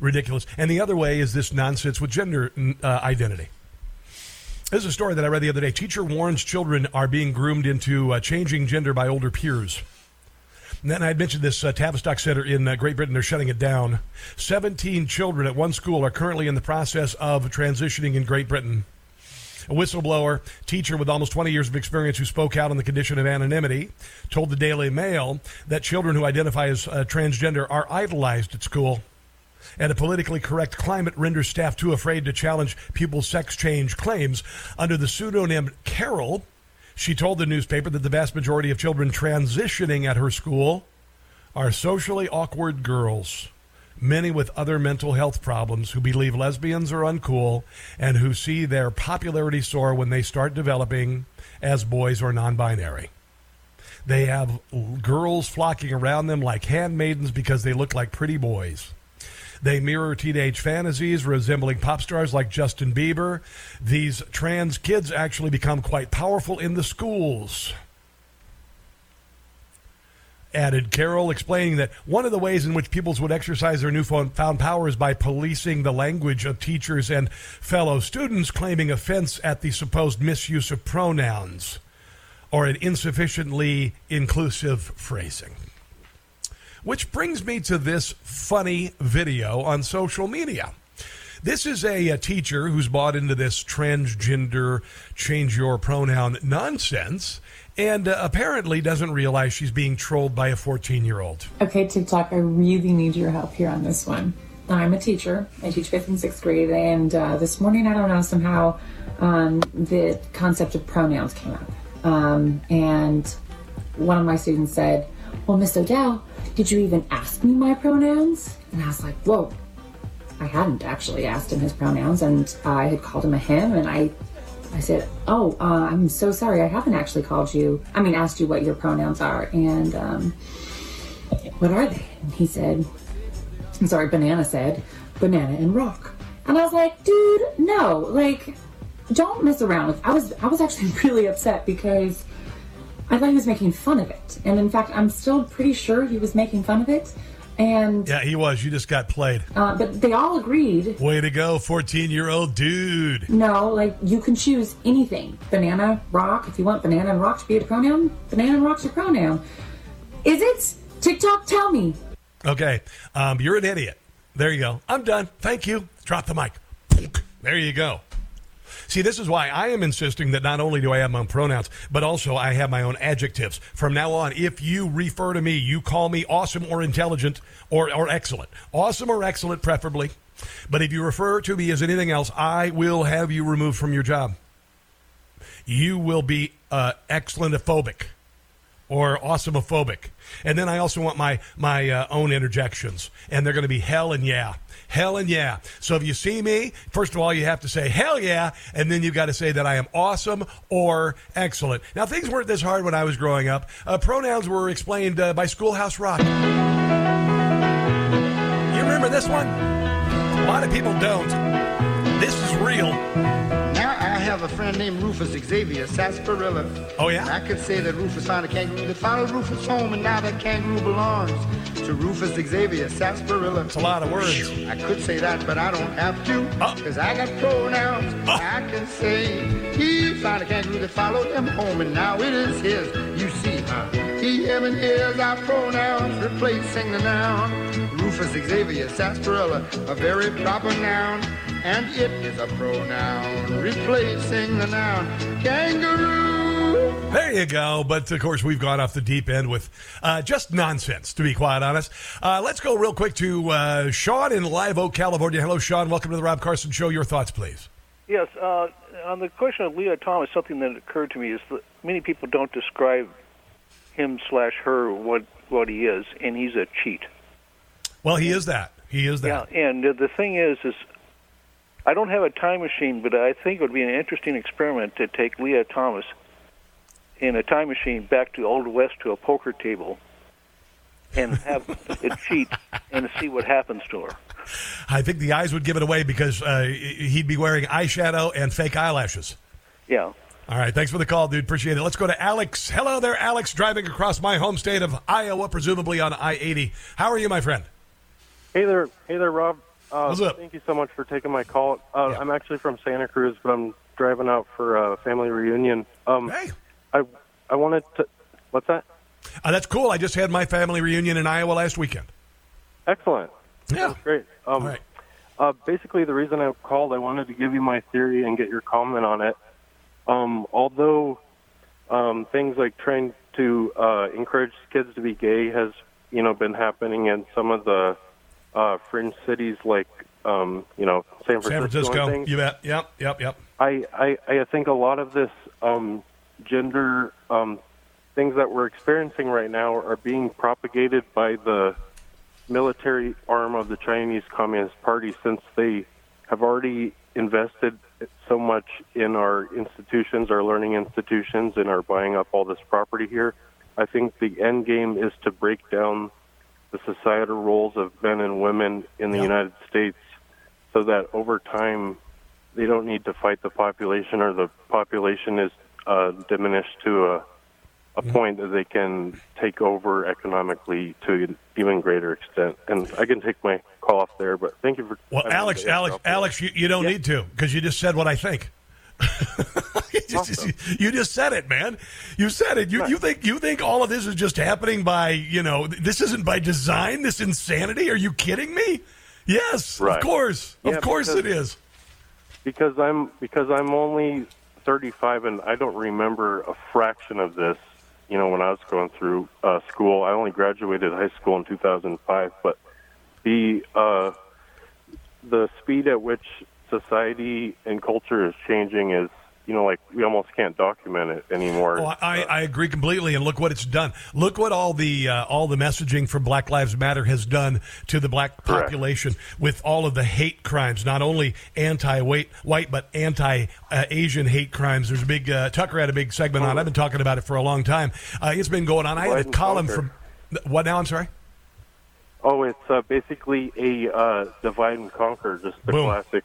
Ridiculous. And the other way is this nonsense with gender uh, identity. This is a story that I read the other day. Teacher warns children are being groomed into uh, changing gender by older peers. And then I had mentioned this uh, Tavistock Center in uh, Great Britain. They're shutting it down. 17 children at one school are currently in the process of transitioning in Great Britain. A whistleblower, teacher with almost 20 years of experience who spoke out on the condition of anonymity, told the Daily Mail that children who identify as uh, transgender are idolized at school. And a politically correct climate renders staff too afraid to challenge pupils' sex change claims. Under the pseudonym Carol, she told the newspaper that the vast majority of children transitioning at her school are socially awkward girls, many with other mental health problems who believe lesbians are uncool and who see their popularity soar when they start developing as boys or non binary. They have girls flocking around them like handmaidens because they look like pretty boys. They mirror teenage fantasies resembling pop stars like Justin Bieber. These trans kids actually become quite powerful in the schools. Added Carol, explaining that one of the ways in which pupils would exercise their newfound power is by policing the language of teachers and fellow students claiming offense at the supposed misuse of pronouns or an insufficiently inclusive phrasing. Which brings me to this funny video on social media. This is a, a, teacher who's bought into this transgender, change your pronoun nonsense, and uh, apparently doesn't realize she's being trolled by a 14 year old. Okay, TikTok, I really need your help here on this one. I'm a teacher. I teach fifth and sixth grade, and uh, this morning, I don't know, somehow um, the concept of pronouns came up. Um, and one of my students said, Well, Miss Odell, did you even ask me my pronouns? And I was like, Whoa. I hadn't actually asked him his pronouns, and I had called him a him, and I I said, "Oh, uh, I'm so sorry. I haven't actually called you. I mean, asked you what your pronouns are, and um, what are they?" And he said, "I'm sorry." Banana said, "Banana and rock." And I was like, "Dude, no! Like, don't mess around with." I was I was actually really upset because I thought he was making fun of it, and in fact, I'm still pretty sure he was making fun of it. And Yeah, he was. You just got played. uh, but they all agreed Way to go, 14 year old dude. No, like you can choose anything. Banana, rock. If you want banana and rock to be a pronoun, banana and rock's your pronoun. Is it? TikTok, tell me. Okay, um, you're an idiot. There you go. I'm done. Thank you. Drop the mic. There you go. See, this is why I am insisting that not only do I have my own pronouns, but also I have my own adjectives. From now on, if you refer to me, you call me awesome or intelligent or, or excellent. Awesome or excellent, preferably. But if you refer to me as anything else, I will have you removed from your job. You will be uh, excellentophobic or awesomophobic. And then I also want my my uh, own interjections, and they're going to be hell and yeah, hell and yeah. So if you see me, first of all, you have to say hell yeah, and then you've got to say that I am awesome or excellent. Now things weren't this hard when I was growing up. Uh, pronouns were explained uh, by Schoolhouse Rock. You remember this one? A lot of people don't. This is real. Have a friend named Rufus Xavier Sarsaparilla. Oh, yeah? And I could say that Rufus found a kangaroo that followed Rufus home, and now that kangaroo belongs to Rufus Xavier Sarsaparilla. It's a lot of words. I could say that, but I don't have to, oh. because I got pronouns. Oh. I can say he found a kangaroo that followed him home, and now it is his. You see, huh? He, him, and his are pronouns replacing the noun. Rufus Xavier Sarsaparilla, a very proper noun. And it is a pronoun replacing the noun kangaroo. There you go. But of course, we've gone off the deep end with uh, just nonsense, to be quite honest. Uh, let's go real quick to uh, Sean in Live Oak, California. Hello, Sean. Welcome to the Rob Carson Show. Your thoughts, please. Yes, uh, on the question of Lia Thomas, something that occurred to me is that many people don't describe him slash her what what he is, and he's a cheat. Well, he is that. He is that. Yeah, and uh, the thing is, is I don't have a time machine, but I think it would be an interesting experiment to take Lia Thomas in a time machine back to Old West to a poker table and have it cheat and see what happens to her. I think the eyes would give it away because uh, he'd be wearing eyeshadow and fake eyelashes. Yeah. All right, thanks for the call, dude. Appreciate it. Let's go to Alex. Hello there, Alex, driving across my home state of Iowa, presumably on I 80. How are you, my friend? Hey there, hey there, Rob. Uh, What's up? Thank you so much for taking my call. Uh, I'm actually from Santa Cruz, but I'm driving out for a family reunion. Um, hey, I I wanted to. What's that? Uh, that's cool. I just had my family reunion in Iowa last weekend. Excellent. Yeah. That's great. Um, uh, basically, the reason I called, I wanted to give you my theory and get your comment on it. Um, although um, things like trying to uh, encourage kids to be gay has, you know, been happening in some of the uh, fringe cities like, um, you know, San Francisco. San Francisco. things. You bet. Yep, yep, yep. I, I, I think a lot of this um, gender um, things that we're experiencing right now are being propagated by the military arm of the Chinese Communist Party since they have already invested so much in our institutions, our learning institutions, and are buying up all this property here. I think the end game is to break down the societal roles of men and women in the United States so that over time they don't need to fight the population or the population is uh, diminished to a, a point that they can take over economically to an even greater extent. And I can take my call off there, but thank you for. Well, Alex, Alex. Alex, you, you don't need to because you just said what I think. you, just, you just said it, man. You said it. You, you think you think all of this is just happening by you know this isn't by design. This insanity? Are you kidding me? Yes, Right. of course, Yeah, of course because- it is. because I'm because I'm only 35 and I don't remember a fraction of this. You know, when I was going through uh, school, I only graduated high school in 2005. But the uh, the speed at which society and culture is changing is you know, like we almost can't document it anymore. Oh, I, I agree completely, and look what it's done. Look what all the uh, all the messaging from Black Lives Matter has done to the black population Correct. with all of the hate crimes, not only anti-white white but anti-Asian hate crimes. There's a big uh, Tucker had a big segment on. I've been talking about it for a long time. Uh, it's been going on. I had a column from what now? I'm sorry. Oh, it's uh, basically a uh, divide and conquer, just the Boom. classic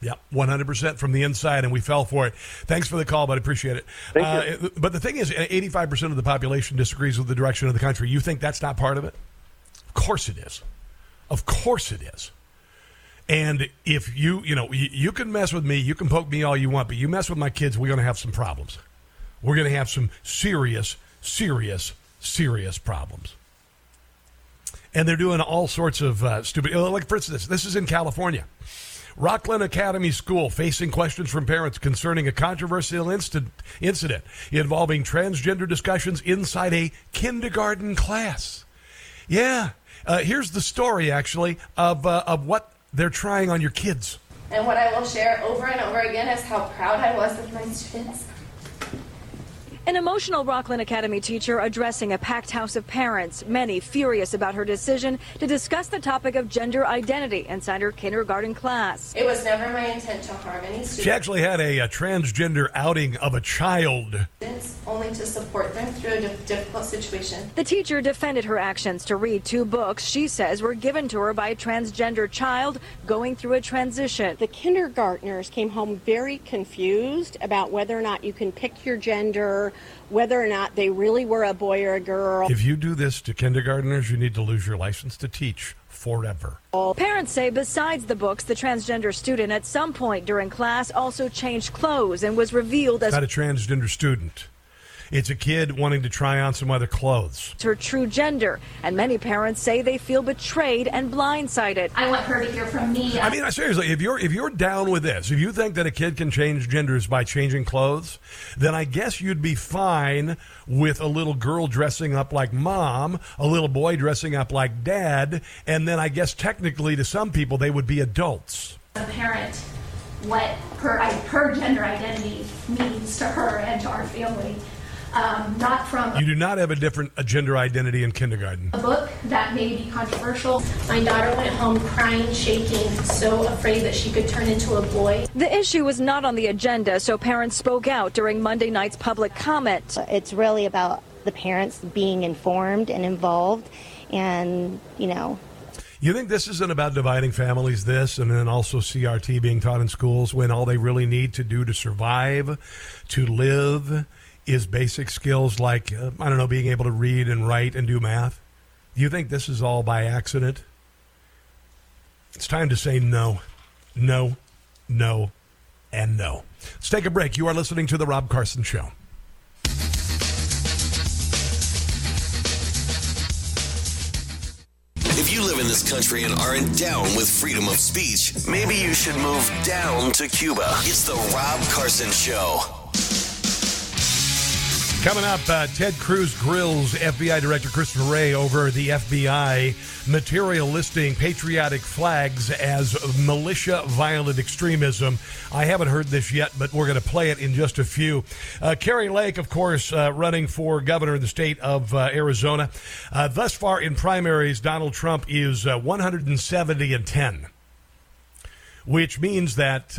yeah, 100% from the inside, and we fell for it. Thanks for the call, but I appreciate it. Uh, but the thing is, 85% of the population disagrees with the direction of the country. You think that's not part of it? Of course it is. Of course it is. And if you, you know, you, you can mess with me, you can poke me all you want, but you mess with my kids, we're going to have some problems. We're going to have some serious, serious, serious problems. And they're doing all sorts of uh, stupid, like for instance, this is in California. Rocklin Academy School facing questions from parents concerning a controversial incident involving transgender discussions inside a kindergarten class. Yeah, uh, here's the story actually of uh, of what they're trying on your kids. And what I will share over and over again is how proud I was of my students an emotional Rocklin Academy teacher addressing a packed house of parents, many furious about her decision to discuss the topic of gender identity inside her kindergarten class. It was never my intent to harm any students. She actually had a, a transgender outing of a child. Only to support them through a difficult situation. The teacher defended her actions to read two books she says were given to her by a transgender child going through a transition. The kindergartners came home very confused about whether or not you can pick your gender whether or not they really were a boy or a girl. If you do this to kindergartners, you need to lose your license to teach forever. Parents say besides the books, the transgender student at some point during class also changed clothes and was revealed as not a transgender student. It's a kid wanting to try on some other clothes. It's her true gender, and many parents say they feel betrayed and blindsided. I want her to hear from me. I mean, seriously, if you're if you're down with this, if you think that a kid can change genders by changing clothes, then I guess you'd be fine with a little girl dressing up like mom, a little boy dressing up like dad, and then I guess technically to some people they would be adults. A parent what her her gender identity means to her and to our family um, not from. You do not have a different gender identity in kindergarten. A book that may be controversial. My daughter went home crying, shaking, so afraid that she could turn into a boy. The issue was not on the agenda, so parents spoke out during Monday night's public comment. It's really about the parents being informed and involved, and you know. You think this isn't about dividing families, this, and then also CRT being taught in schools when all they really need to do to survive, to live, is basic skills like, uh, I don't know, being able to read and write and do math? Do you think this is all by accident? It's time to say no, no, no, and no. Let's take a break. You are listening to The Rob Carson Show. If you live in this country and aren't down with freedom of speech, maybe you should move down to Cuba. It's The Rob Carson Show. Coming up, uh, Ted Cruz grills FBI Director Christopher Wray over the FBI material listing patriotic flags as militia violent extremism. I haven't heard this yet, but we're going to play it in just a few. Uh, Kari Lake, of course, uh, running for governor in the state of uh, Arizona. Uh, thus far in primaries, Donald Trump is uh, 170 and 10, which means that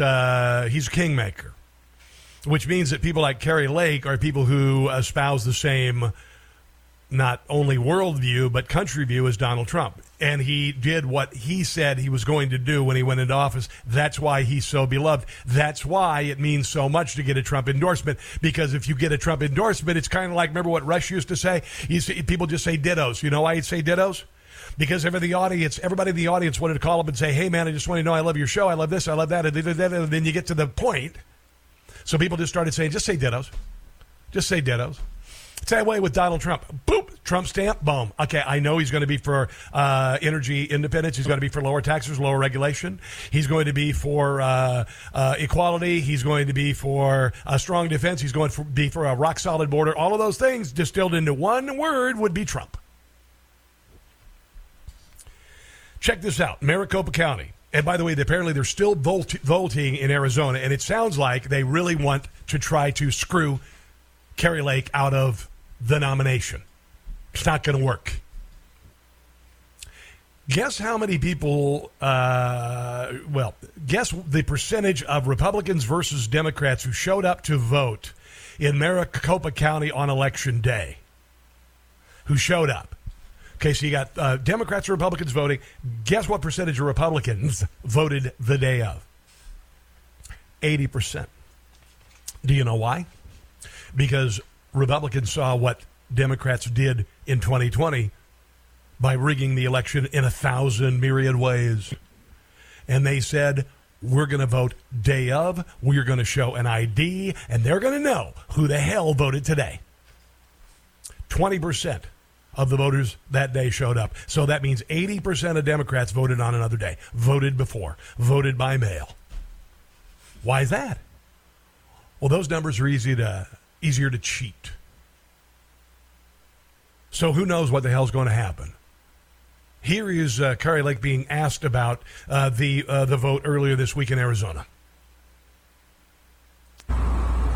he's a kingmaker which means that people like Kari Lake are people who espouse the same not only worldview but country view as Donald Trump. And he did what he said he was going to do when he went into office. That's why he's so beloved. That's why it means so much to get a Trump endorsement. Because if you get a Trump endorsement, it's kind of like remember what Rush used to say. People just say dittos. You know why he'd say dittos? because every the audience, everybody in the audience wanted to call up and say, "Hey, man, I just want to know I love your show. I love this. I love that." And then you get to the point so people just started saying, just say dittos. Just say dittos. Same way with Donald Trump. Boop, Trump stamp, boom. Okay, I know he's going to be for uh, energy independence. He's going to be for lower taxes, lower regulation. He's going to be for uh, uh, equality. He's going to be for a strong defense. He's going to be for a rock solid border. All of those things distilled into one word would be Trump. Check this out Maricopa County And by the way, apparently they're still voting in Arizona, and it sounds like they really want to try to screw Kari Lake out of the nomination. It's not going to work. Guess how many people, uh, well, guess the percentage of Republicans versus Democrats who showed up to vote in Maricopa County on election day? Who showed up? Okay, so you got uh, Democrats and Republicans voting. Guess what percentage of Republicans voted the day of? 80%. Do you know why? Because Republicans saw what Democrats did in 2020 by rigging the election in a thousand myriad ways. And they said, we're going to vote day of, we're going to show an ID, and they're going to know who the hell voted today. 20% of the voters that day showed up. So that means 80% of Democrats voted on another day, voted before, voted by mail. Why is that? Well, those numbers are easy to easier to cheat. So who knows what the hell's going to happen? Here is uh, Kari Lake being asked about uh, the uh, the vote earlier this week in Arizona.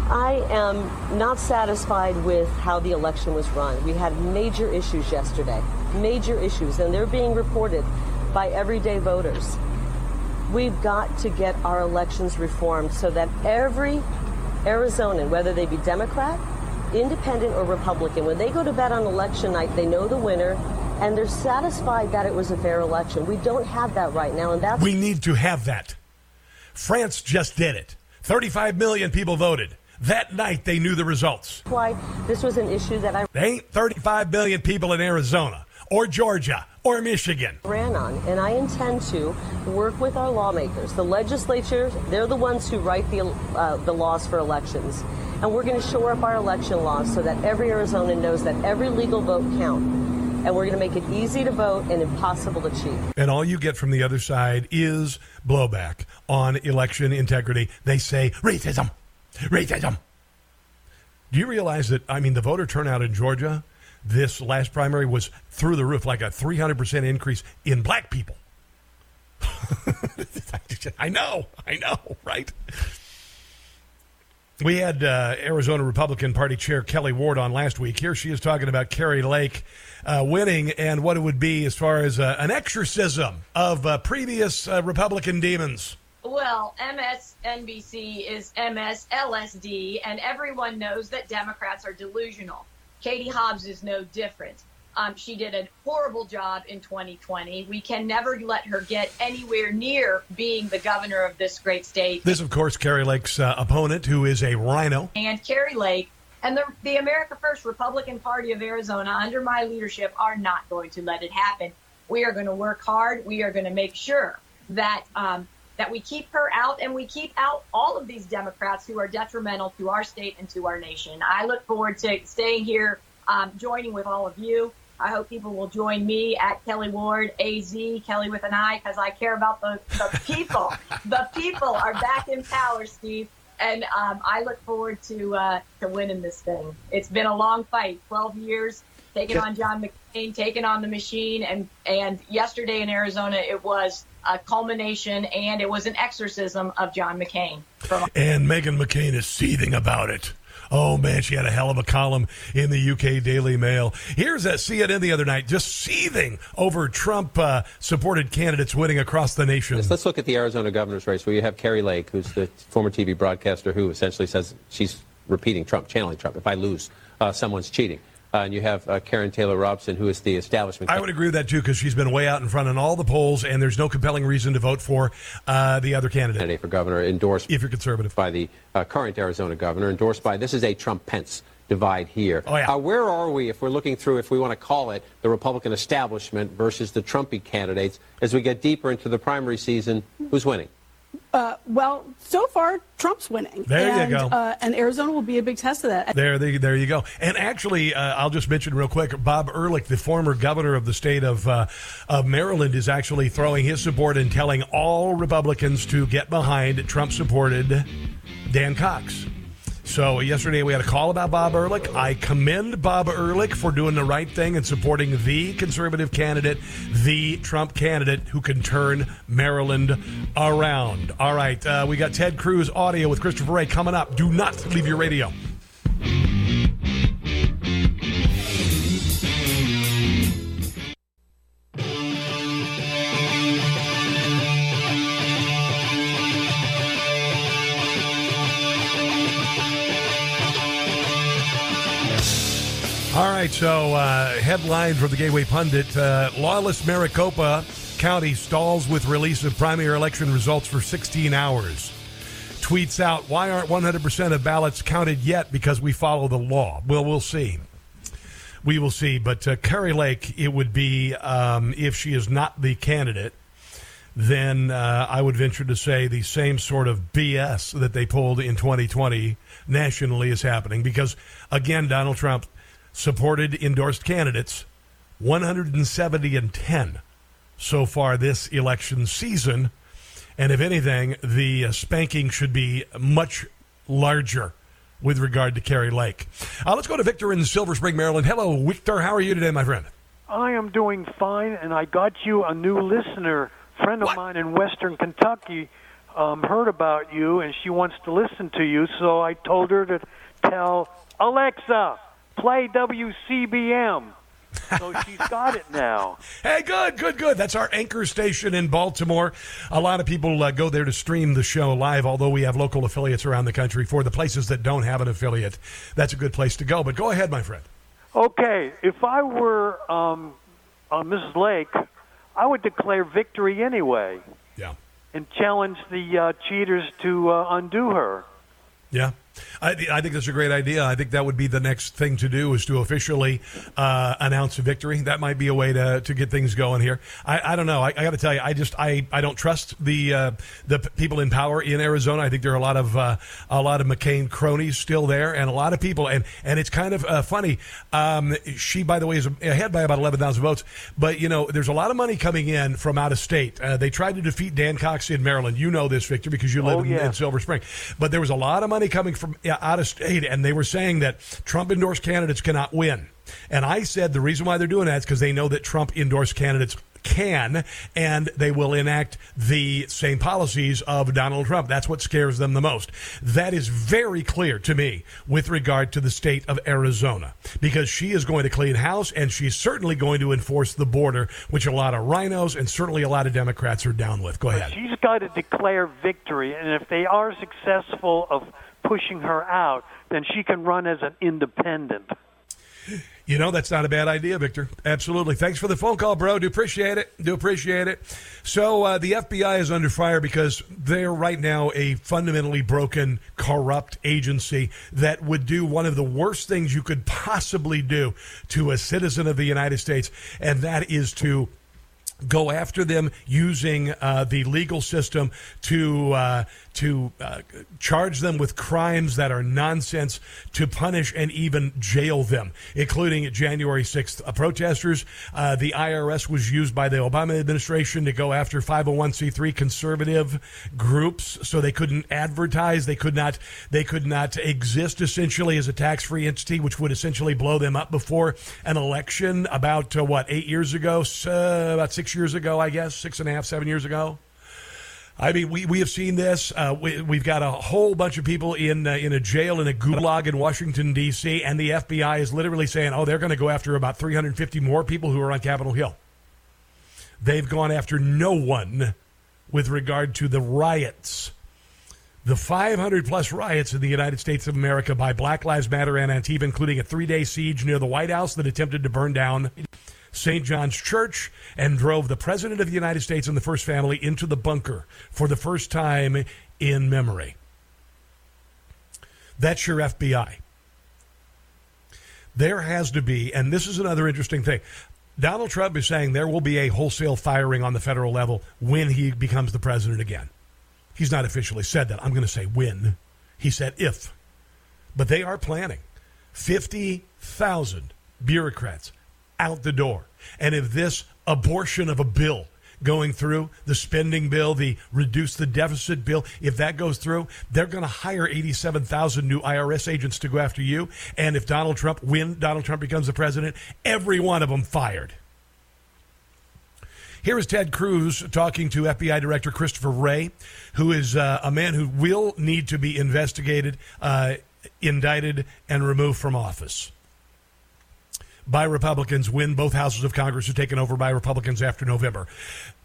I am not satisfied with how the election was run. We had major issues yesterday, major issues, and they're being reported by everyday voters. We've got to get our elections reformed so that every Arizonan, whether they be Democrat, Independent, or Republican, when they go to bed on election night, they know the winner and they're satisfied that it was a fair election. We don't have that right now, and that's we need to have that. France just did it. 35 million people voted. That night, they knew the results. Why this was an issue that I There ain't 35 million people in Arizona or Georgia or Michigan. ran on, and I intend to work with our lawmakers. The legislature, they're the ones who write the, uh, the laws for elections. And we're going to shore up our election laws so that every Arizonan knows that every legal vote counts. And we're going to make it easy to vote and impossible to cheat. And all you get from the other side is blowback on election integrity. They say racism, racism. Do you realize that? I mean, the voter turnout in Georgia this last primary was through the roof, like a 300% increase in black people. I know, I know, right? We had uh, Arizona Republican Party Chair Kelly Ward on last week. Here she is talking about Kari Lake uh, winning and what it would be as far as uh, an exorcism of uh, previous uh, Republican demons. Well, MSNBC is MSLSD, and everyone knows that Democrats are delusional. Katie Hobbs is no different. Um, she did a horrible job in 2020. We can never let her get anywhere near being the governor of this great state. This, of course, Kari Lake's uh, opponent, who is a rhino. And Kari Lake and the, the America First Republican Party of Arizona, under my leadership, are not going to let it happen. We are going to work hard. We are going to make sure that um, that we keep her out and we keep out all of these Democrats who are detrimental to our state and to our nation. I look forward to staying here, um, joining with all of you. I hope people will join me at Kelly Ward, AZ, Kelly with an I, because I care about the, the people. the people are back in power, Steve. And um, I look forward to uh, to winning this thing. It's been a long fight, 12 years, taking on John McCain, taking on the machine, and and yesterday in Arizona it was a culmination and it was an exorcism of John McCain. From And Meghan McCain is seething about it. Oh man, she had a hell of a column in the UK Daily Mail. Here's that CNN the other night, just seething over Trump uh, supported candidates winning across the nation. Yes, let's look at the Arizona governor's race where you have Kari Lake, who's the former TV broadcaster who essentially says she's repeating Trump, channeling Trump. If I lose, uh, someone's cheating. Uh, and you have uh, Karrin Taylor Robson, who is the establishment. I would agree with that too because she's been way out in front in all the polls, and there's no compelling reason to vote for uh, the other candidate. candidate for governor, endorsed if you're conservative by the uh, current Arizona governor, endorsed by this is a Trump Pence divide here. Oh, yeah. uh, where are we if we're looking through, if we want to call it the Republican establishment versus the Trumpy candidates as we get deeper into the primary season? Who's winning? Uh, well, so far, Trump's winning. There you and, go. Uh, and Arizona will be a big test of that. There, there, there you go. And actually, uh, I'll just mention real quick: Bob Ehrlich, the former governor of the state of uh, of Maryland, is actually throwing his support and telling all Republicans to get behind Trump-supported Dan Cox. So yesterday we had a call about Bob Ehrlich. I commend Bob Ehrlich for doing the right thing and supporting the conservative candidate, the Trump candidate who can turn Maryland around. All right, uh, we got Ted Cruz audio with Christopher Wray coming up. Do not leave your radio. All right, so uh, headline from the Gateway Pundit uh, Lawless Maricopa County stalls with release of primary election results for 16 hours. Tweets out, Why aren't 100% of ballots counted yet? Because we follow the law. Well, we'll see. We will see. But uh, Kari Lake, it would be, um, if she is not the candidate, then uh, I would venture to say the same sort of BS that they pulled in 2020 nationally is happening. Because, again, Donald Trump supported endorsed candidates 170 and 10 so far this election season. And if anything, the uh, spanking should be much larger with regard to Kari Lake. Uh, let's go to Victor in Silver Spring, Maryland. Hello, Victor. How are you today, my friend? I am doing fine, and I got you a new listener. friend of mine in Western Kentucky um, heard about you, and she wants to listen to you. So I told her to tell Alexa, play WCBM. so she's got it now. Hey, good, good, good. That's our anchor station in Baltimore. A lot of people uh, go there to stream the show live, although we have local affiliates around the country. For the places that don't have an affiliate, that's a good place to go. But go ahead, my friend. Okay, if I were um, uh, Mrs. Lake, I would declare victory anyway. Yeah. And challenge the uh, cheaters to uh, undo her. Yeah. I, I, think that's a great idea. I think that would be the next thing to do is to officially uh, announce a victory. That might be a way to, to get things going here. I, I don't know. I, I got to tell you, I just I, I don't trust the uh, the people in power in Arizona. I think there are a lot of uh, a lot of McCain cronies still there, and a lot of people. And and it's kind of uh, funny. Um, she, by the way, is ahead by about eleven thousand votes. But you know, there's a lot of money coming in from out of state. Uh, they tried to defeat Dan Cox in Maryland. You know this, Victor, because you live oh, in, in Silver Spring. But there was a lot of money coming from out of state, and they were saying that Trump endorsed candidates cannot win. And I said the reason why they're doing that is because they know that Trump endorsed candidates can and they will enact the same policies of Donald Trump. That's what scares them the most. That is very clear to me with regard to the state of Arizona because she is going to clean house and she's certainly going to enforce the border, which a lot of rhinos and certainly a lot of Democrats are down with. Go ahead. She's got to declare victory, and if they are successful of pushing her out, then she can run as an independent. You know, that's not a bad idea, Victor. Absolutely. Thanks for the phone call, bro. Do appreciate it. Do appreciate it. So, uh, the FBI is under fire because they're right now a fundamentally broken, corrupt agency that would do one of the worst things you could possibly do to a citizen of the United States, and that is to go after them using uh, the legal system to uh, to uh, charge them with crimes that are nonsense, to punish and even jail them, including January 6th uh, protesters. Uh, the IRS was used by the Obama administration to go after 501c3 conservative groups, so they couldn't advertise, they could not they could not exist essentially as a tax-free entity, which would essentially blow them up before an election about uh, what eight years ago, so about six years ago, I guess, six and a half, seven years ago. I mean, we, we have seen this. Uh, we, we've got a whole bunch of people in uh, in a jail in a gulag in Washington D.C. and the FBI is literally saying, "Oh, they're going to go after about 350 more people who are on Capitol Hill." They've gone after no one with regard to the riots. The 500 plus riots in the United States of America by Black Lives Matter and Antifa, including a three day siege near the White House that attempted to burn down St. John's Church and drove the President of the United States and the First Family into the bunker for the first time in memory. That's your FBI. There has to be, and this is another interesting thing. Donald Trump is saying there will be a wholesale firing on the federal level when he becomes the president again. He's not officially said that. I'm going to say when. He said if. But they are planning 50,000 bureaucrats out the door. And if this abortion of a bill going through, the spending bill, the reduce the deficit bill, if that goes through, they're going to hire 87,000 new IRS agents to go after you. And if Donald Trump, when Donald Trump becomes the president, every one of them fired. Here is Ted Cruz talking to FBI Director Christopher Wray, who is uh, a man who will need to be investigated, uh, indicted, and removed from office by Republicans when both houses of Congress are taken over by Republicans after November.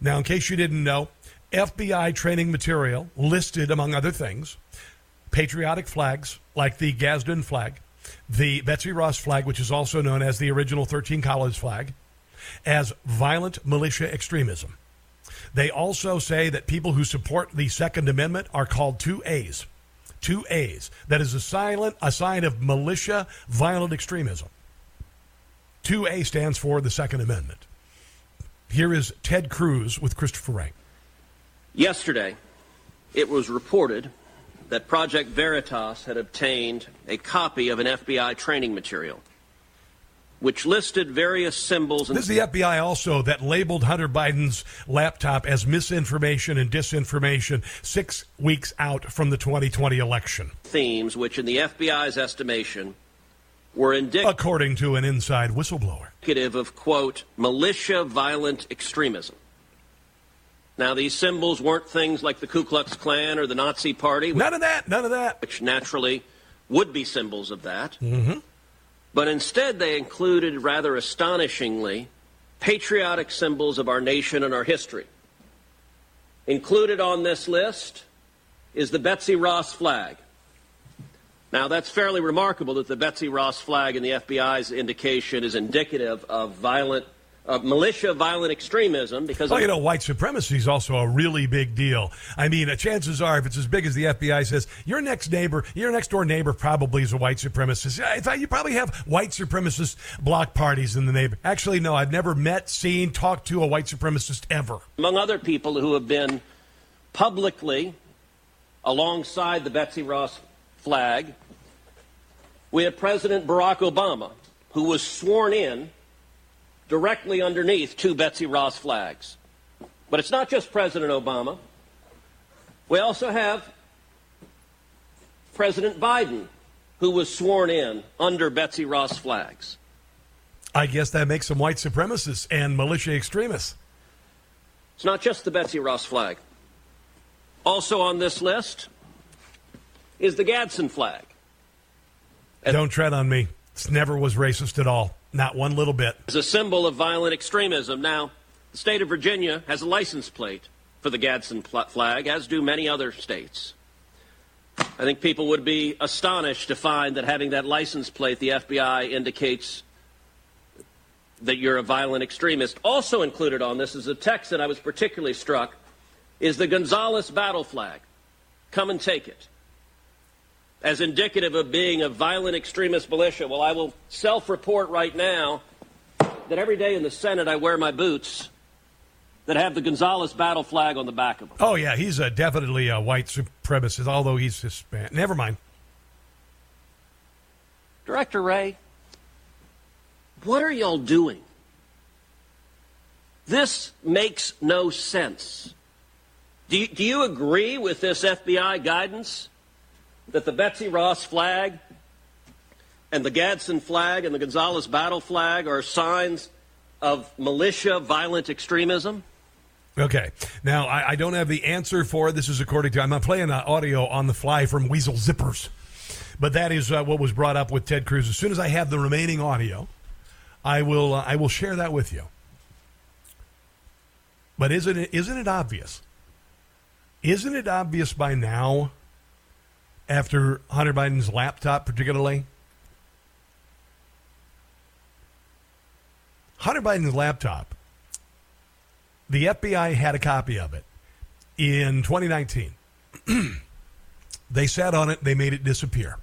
Now, in case you didn't know, FBI training material listed, among other things, patriotic flags like the Gadsden flag, the Betsy Ross flag, which is also known as the original 13 Colors flag, as violent militia extremism. They also say that people who support the Second Amendment are called two A's. Two A's. That is a silent a sign of militia violent extremism. 2A stands for the Second Amendment. Here is Ted Cruz with Christopher Wray. Yesterday, it was reported that Project Veritas had obtained a copy of an FBI training material which listed various symbols. And this is the FBI also that labeled Hunter Biden's laptop as misinformation and disinformation six weeks out from the 2020 election. Themes, which in the FBI's estimation were indicative, according to an inside whistleblower, indicative of quote militia violent extremism. Now, these symbols weren't things like the Ku Klux Klan or the Nazi Party. None of that. None of that. Which naturally would be symbols of that. Mm-hmm. But instead, they included, rather astonishingly, patriotic symbols of our nation and our history. Included on this list is the Betsy Ross flag. Now, that's fairly remarkable that the Betsy Ross flag in the FBI's indication is indicative of violent uh, militia violent extremism because well, you know white supremacy is also a really big deal. I mean uh, chances are if it's as big as the fbi says your next neighbor your next door neighbor probably is a white supremacist. In fact you probably have white supremacist block parties in the neighbor. Actually no i've never met seen talked to a white supremacist ever. Among other people who have been publicly alongside the betsy ross flag we have president barack obama who was sworn in directly underneath two Betsy Ross flags. But it's not just President Obama. We also have President Biden, who was sworn in under Betsy Ross flags. I guess that makes them white supremacists and militia extremists. It's not just the Betsy Ross flag. Also on this list is the Gadsden flag. Don't tread on me. This never was racist at all. Not one little bit. It's a symbol of violent extremism. Now, the state of Virginia has a license plate for the Gadsden flag, as do many other states. I think people would be astonished to find that having that license plate, the FBI indicates that you're a violent extremist. Also included on this is a text that I was particularly struck is the Gonzales battle flag. Come and take it as indicative of being a violent extremist militia. Well, I will self report right now that every day in the Senate I wear my boots that have the Gonzales battle flag on the back of them. Oh, yeah, he's a, definitely a white supremacist, although he's Hispanic. Never mind. Director Wray, what are y'all doing? This makes no sense. Do you, do you agree with this FBI guidance? That the Betsy Ross flag and the Gadsden flag and the Gonzales battle flag are signs of militia violent extremism? Okay. Now, I, I, don't have the answer for. This is according to, I'm not playing uh, audio on the fly from Weasel Zippers. But that is uh, what was brought up with Ted Cruz. As soon as I have the remaining audio, I will, uh, I will share that with you. But isn't it, isn't it obvious? Isn't it obvious by now after Hunter Biden's laptop, particularly. Hunter Biden's laptop, the FBI had a copy of it in 2019. they sat on it, they made it disappear.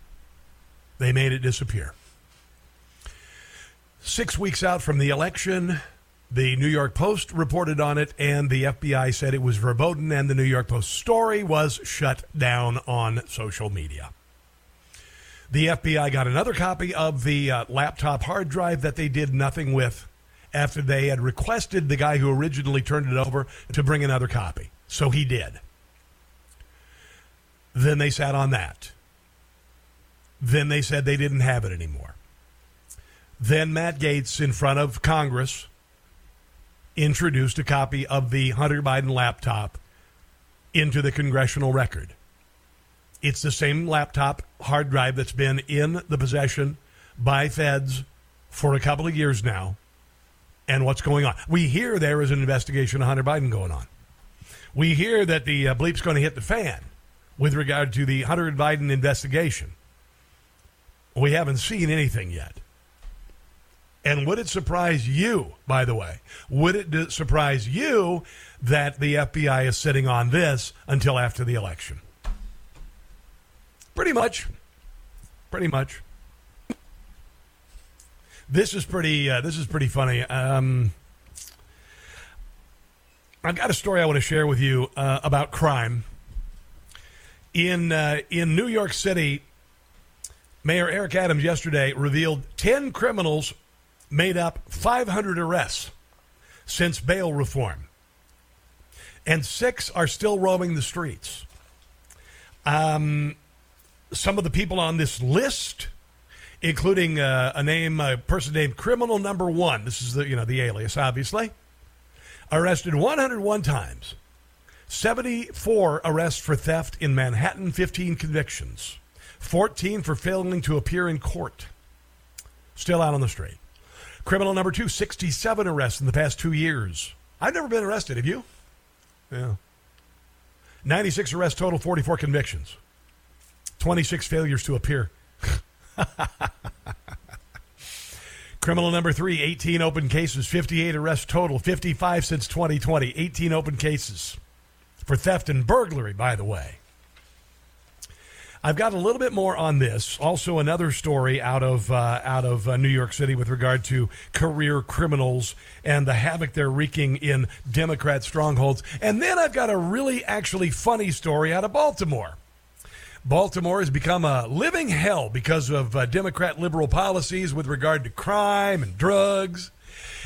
They made it disappear. Six weeks out from the election, the New York Post reported on it, and the FBI said it was verboten, and the New York Post story was shut down on social media. The FBI got another copy of the uh, laptop hard drive that they did nothing with, after they had requested the guy who originally turned it over to bring another copy. So he did. Then they sat on that. Then they said they didn't have it anymore. Then Matt Gaetz, in front of Congress, introduced a copy of the Hunter Biden laptop into the congressional record. It's the same laptop hard drive that's been in the possession by feds for a couple of years now. And what's going on? We hear there is an investigation of Hunter Biden going on. We hear that the uh, bleep's going to hit the fan with regard to the Hunter Biden investigation. We haven't seen anything yet. And would it surprise you, by the way, would it surprise you that the FBI is sitting on this until after the election? Pretty much. Pretty much. This is pretty. Uh, this is pretty funny. Um, I've got a story I want to share with you uh, about crime in uh, in New York City. Mayor Eric Adams yesterday revealed ten criminals made up 500 arrests since bail reform, and six are still roaming the streets. Um, some of the people on this list, including uh, a name, a person named Criminal Number One. This is the you know the alias, obviously. Arrested 101 times, 74 arrests for theft in Manhattan, 15 convictions, 14 for failing to appear in court. Still out on the street. Criminal number two, 67 arrests in the past two years. I've never been arrested. Have you? Yeah. 96 arrests total, 44 convictions. 26 failures to appear. Criminal number three, 18 open cases, 58 arrests total, 55 since 2020, 18 open cases for theft and burglary, by the way. I've got a little bit more on this. Also, another story out of uh, out of uh, New York City with regard to career criminals and the havoc they're wreaking in Democrat strongholds. And then I've got a really actually funny story out of Baltimore. Baltimore has become a living hell because of uh, Democrat liberal policies with regard to crime and drugs.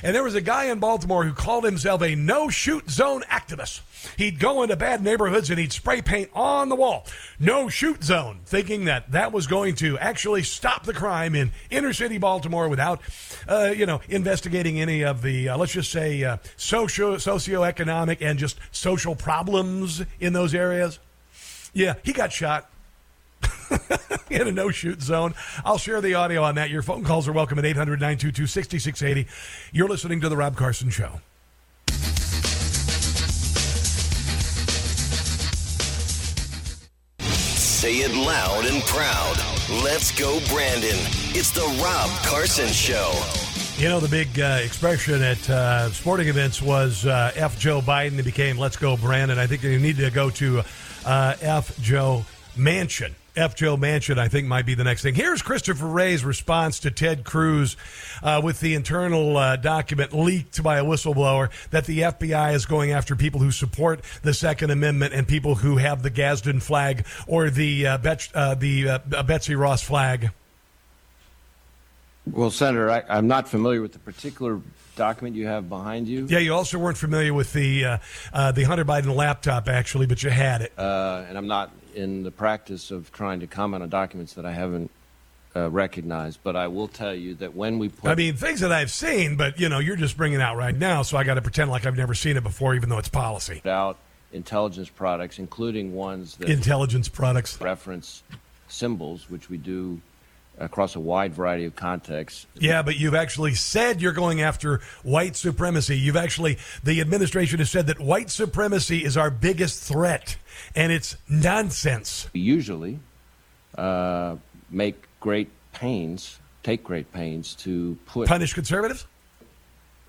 And there was a guy in Baltimore who called himself a no shoot zone activist. He'd go into bad neighborhoods and he'd spray paint on the wall, no shoot zone, thinking that that was going to actually stop the crime in inner city Baltimore without, uh, you know, investigating any of the, uh, let's just say, uh, socio socioeconomic and just social problems in those areas. Yeah, he got shot. in a no shoot zone. I'll share the audio on that. Your phone calls are welcome at 800 922 6680. You're listening to The Rob Carson Show. Say it loud and proud. Let's go, Brandon. It's The Rob Carson Show. You know, the big uh, expression at uh, sporting events was uh, F. Joe Biden. It became Let's Go, Brandon. I think you need to go to uh, F. Joe Manchin. F. Joe Manchin, I think, might be the next thing. Here's Christopher Wray's response to Ted Cruz uh, with the internal uh, document leaked by a whistleblower that the FBI is going after people who support the Second Amendment and people who have the Gadsden flag or the uh, Bet- uh, the uh, Betsy Ross flag. Well, Senator, I, I'm not familiar with the particular document you have behind you. Yeah, you also weren't familiar with the uh, uh, the Hunter Biden laptop, actually, but you had it. Uh, and I'm not in the practice of trying to comment on documents that I haven't uh, recognized, but I will tell you that when we put. I mean, things that I've seen, but you know, you're just bringing it out right now, so I got to pretend like I've never seen it before, even though it's policy. Out intelligence products, including ones that intelligence products reference symbols, which we do across a wide variety of contexts. Yeah, but you've actually said you're going after white supremacy. You've actually, the administration has said that white supremacy is our biggest threat, and it's nonsense. We usually uh, make great pains, take great pains to put. Punish conservatives?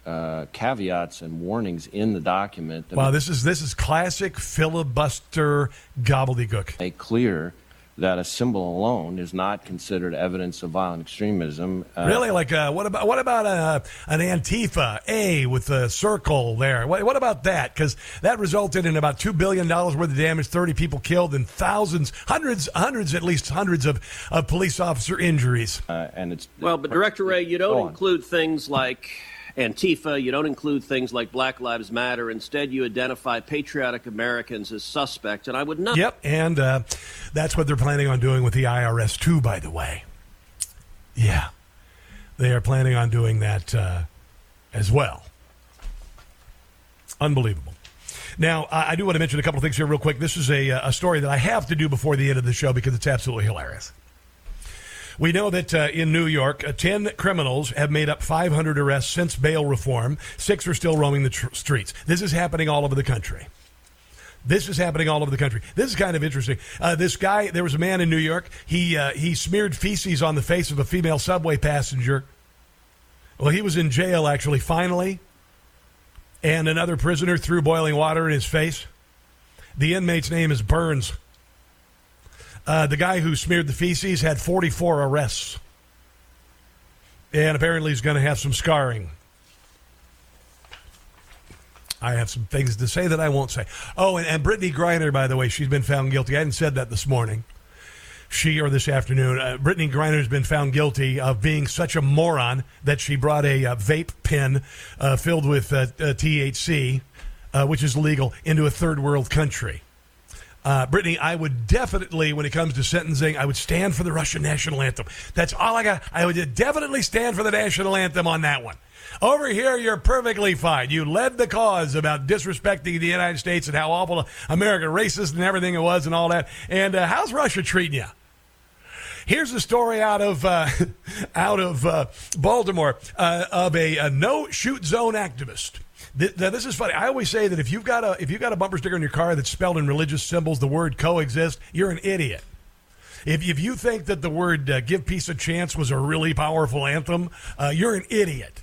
Uh, caveats and warnings in the document. Wow, this is this is classic filibuster gobbledygook. Make clear that a symbol alone is not considered evidence of violent extremism. Uh, really, like uh, what about what about uh, an Antifa A with a circle there? What, what about that? Because that resulted in about two billion dollars worth of damage, thirty people killed, and thousands, hundreds, hundreds, at least hundreds of, of police officer injuries. Uh, and it's well, but Director Wray, you don't include things like Antifa, you don't include things like Black Lives Matter. Instead, you identify patriotic Americans as suspect, and I would not. Yep, and uh, that's what they're planning on doing with the IRS too. By the way, yeah, they are planning on doing that uh, as well. Unbelievable. Now, I I do want to mention a couple of things here, real quick. This is a, uh, a story that I have to do before the end of the show because it's absolutely hilarious. We know that uh, in New York, uh, 10 criminals have made up 500 arrests since bail reform. Six are still roaming the tr- streets. This is happening all over the country. This is happening all over the country. This is kind of interesting. Uh, this guy, there was a man in New York. He uh, he smeared feces on the face of a female subway passenger. Well, he was in jail actually. Finally, and another prisoner threw boiling water in his face. The inmate's name is Burns. Uh, the guy who smeared the feces had 44 arrests. And apparently he's going to have some scarring. I have some things to say that I won't say. Oh, and, and Brittney Griner, by the way, she's been found guilty. I hadn't said that this morning. She or this afternoon, uh, Brittney Griner has been found guilty of being such a moron that she brought a uh, vape pen uh, filled with uh, uh, THC, which is legal, into a third world country. Uh, Brittney, I would definitely, when it comes to sentencing, I would stand for the Russian national anthem. That's all I got. I would definitely stand for the national anthem on that one. Over here, you're perfectly fine. You led the cause about disrespecting the United States and how awful America, racist and everything it was, and all that. And uh, how's Russia treating you? Here's a story out of uh, out of uh, Baltimore uh, of a, a no shoot zone activist. Th- now, this is funny. I always say that if you've got a if you've got a bumper sticker on your car that's spelled in religious symbols, the word coexist, you're an idiot. If, if you think that the word uh, give peace a chance was a really powerful anthem, uh, you're an idiot.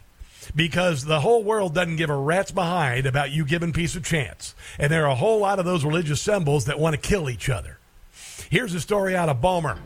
Because the whole world doesn't give a rat's behind about you giving peace a chance. And there are a whole lot of those religious symbols that want to kill each other. Here's a story out of Balmer.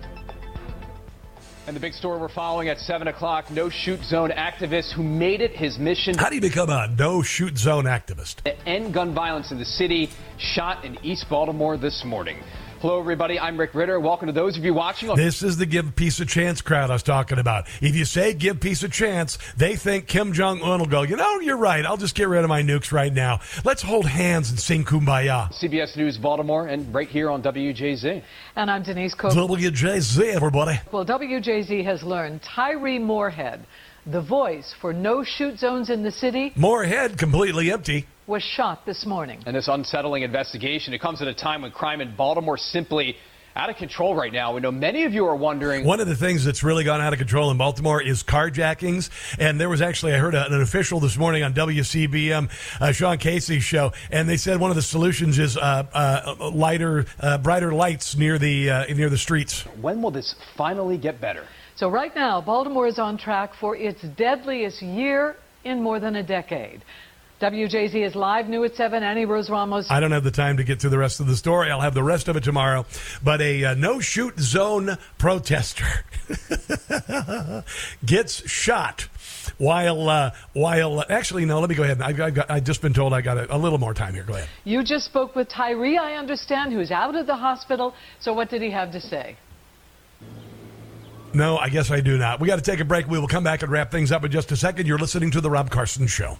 And the big story we're following at 7 o'clock no shoot zone activist who made it his mission How do you become a no shoot zone activist? to end gun violence in the city, shot in East Baltimore this morning. Hello, everybody. I'm Rick Ritter. Welcome to those of you watching on This is the give peace a chance crowd I was talking about. If you say give peace a chance, they think Kim Jong Un will go, you know, you're right. I'll just get rid of my nukes right now. Let's hold hands and sing kumbaya. CBS News Baltimore and right here on WJZ. And I'm Denise Koch. WJZ, everybody. Well, WJZ has learned Tyree Moorehead, the voice for no shoot zones in the city, Moorehead completely empty. Was shot this morning. And this unsettling investigation, it comes at a time when crime in Baltimore simply out of control right now. We know many of you are wondering One of the things that's really gone out of control in Baltimore is carjackings. And there was actually, I heard an official this morning on WCBM, uh, Sean Casey's show, and they said one of the solutions is uh, uh, lighter, uh, brighter lights near the uh, near the streets. when will this finally get better? So right now, Baltimore is on track for its deadliest year in more than a decade. WJZ is live, new at 7. Annie Rose Ramos. I don't have the time to get through the rest of the story. I'll have the rest of it tomorrow. But a uh, no shoot zone protester gets shot while uh, while actually no. Let me go ahead. I, I, got, I just been told I got a, a little more time here. Go ahead. You just spoke with Tyree, I understand, who's out of the hospital. So what did he have to say? No, I guess I do not. We got to take a break. We will come back and wrap things up in just a second. You're listening to the Rob Carson Show.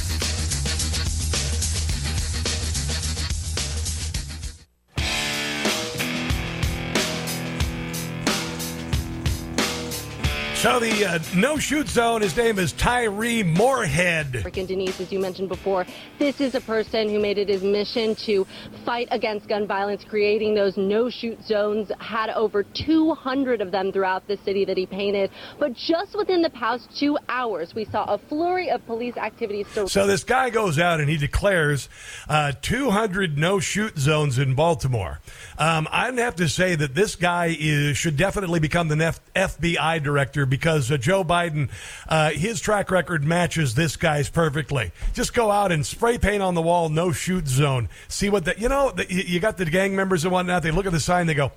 So the uh, no shoot zone. His name is Tyree Moorehead. And Denise, as you mentioned before, this is a person who made it his mission to fight against gun violence, creating those no-shoot zones. Had over 200 of them throughout the city that he painted. But just within the past two hours, we saw a flurry of police activities. sur- So this guy goes out and he declares uh, 200 no shoot zones in Baltimore. Um, I'd have to say that this guy is, should definitely become the nef- FBI director because uh, Joe Biden, uh, his track record matches this guy's perfectly. Just go out and spray paint on the wall, no shoot zone. See what that, you know, the, you got the gang members and whatnot. They look at the sign, they go,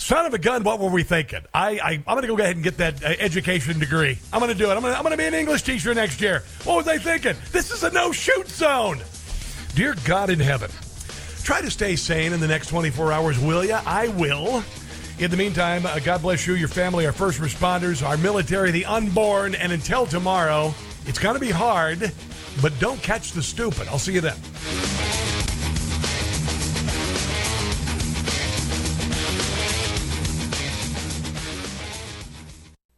Son of a gun, what were we thinking? I, I, I'm going to go ahead and get that uh, education degree. I'm going to do it. I'm going to I'm gonna be an English teacher next year. What was I thinking? This is a no shoot zone. Dear God in heaven, try to stay sane in the next 24 hours, will ya? I will. In the meantime, uh, God bless you, your family, our first responders, our military, the unborn, and until tomorrow, It's going to be hard, but don't catch the stupid. I'll see you then.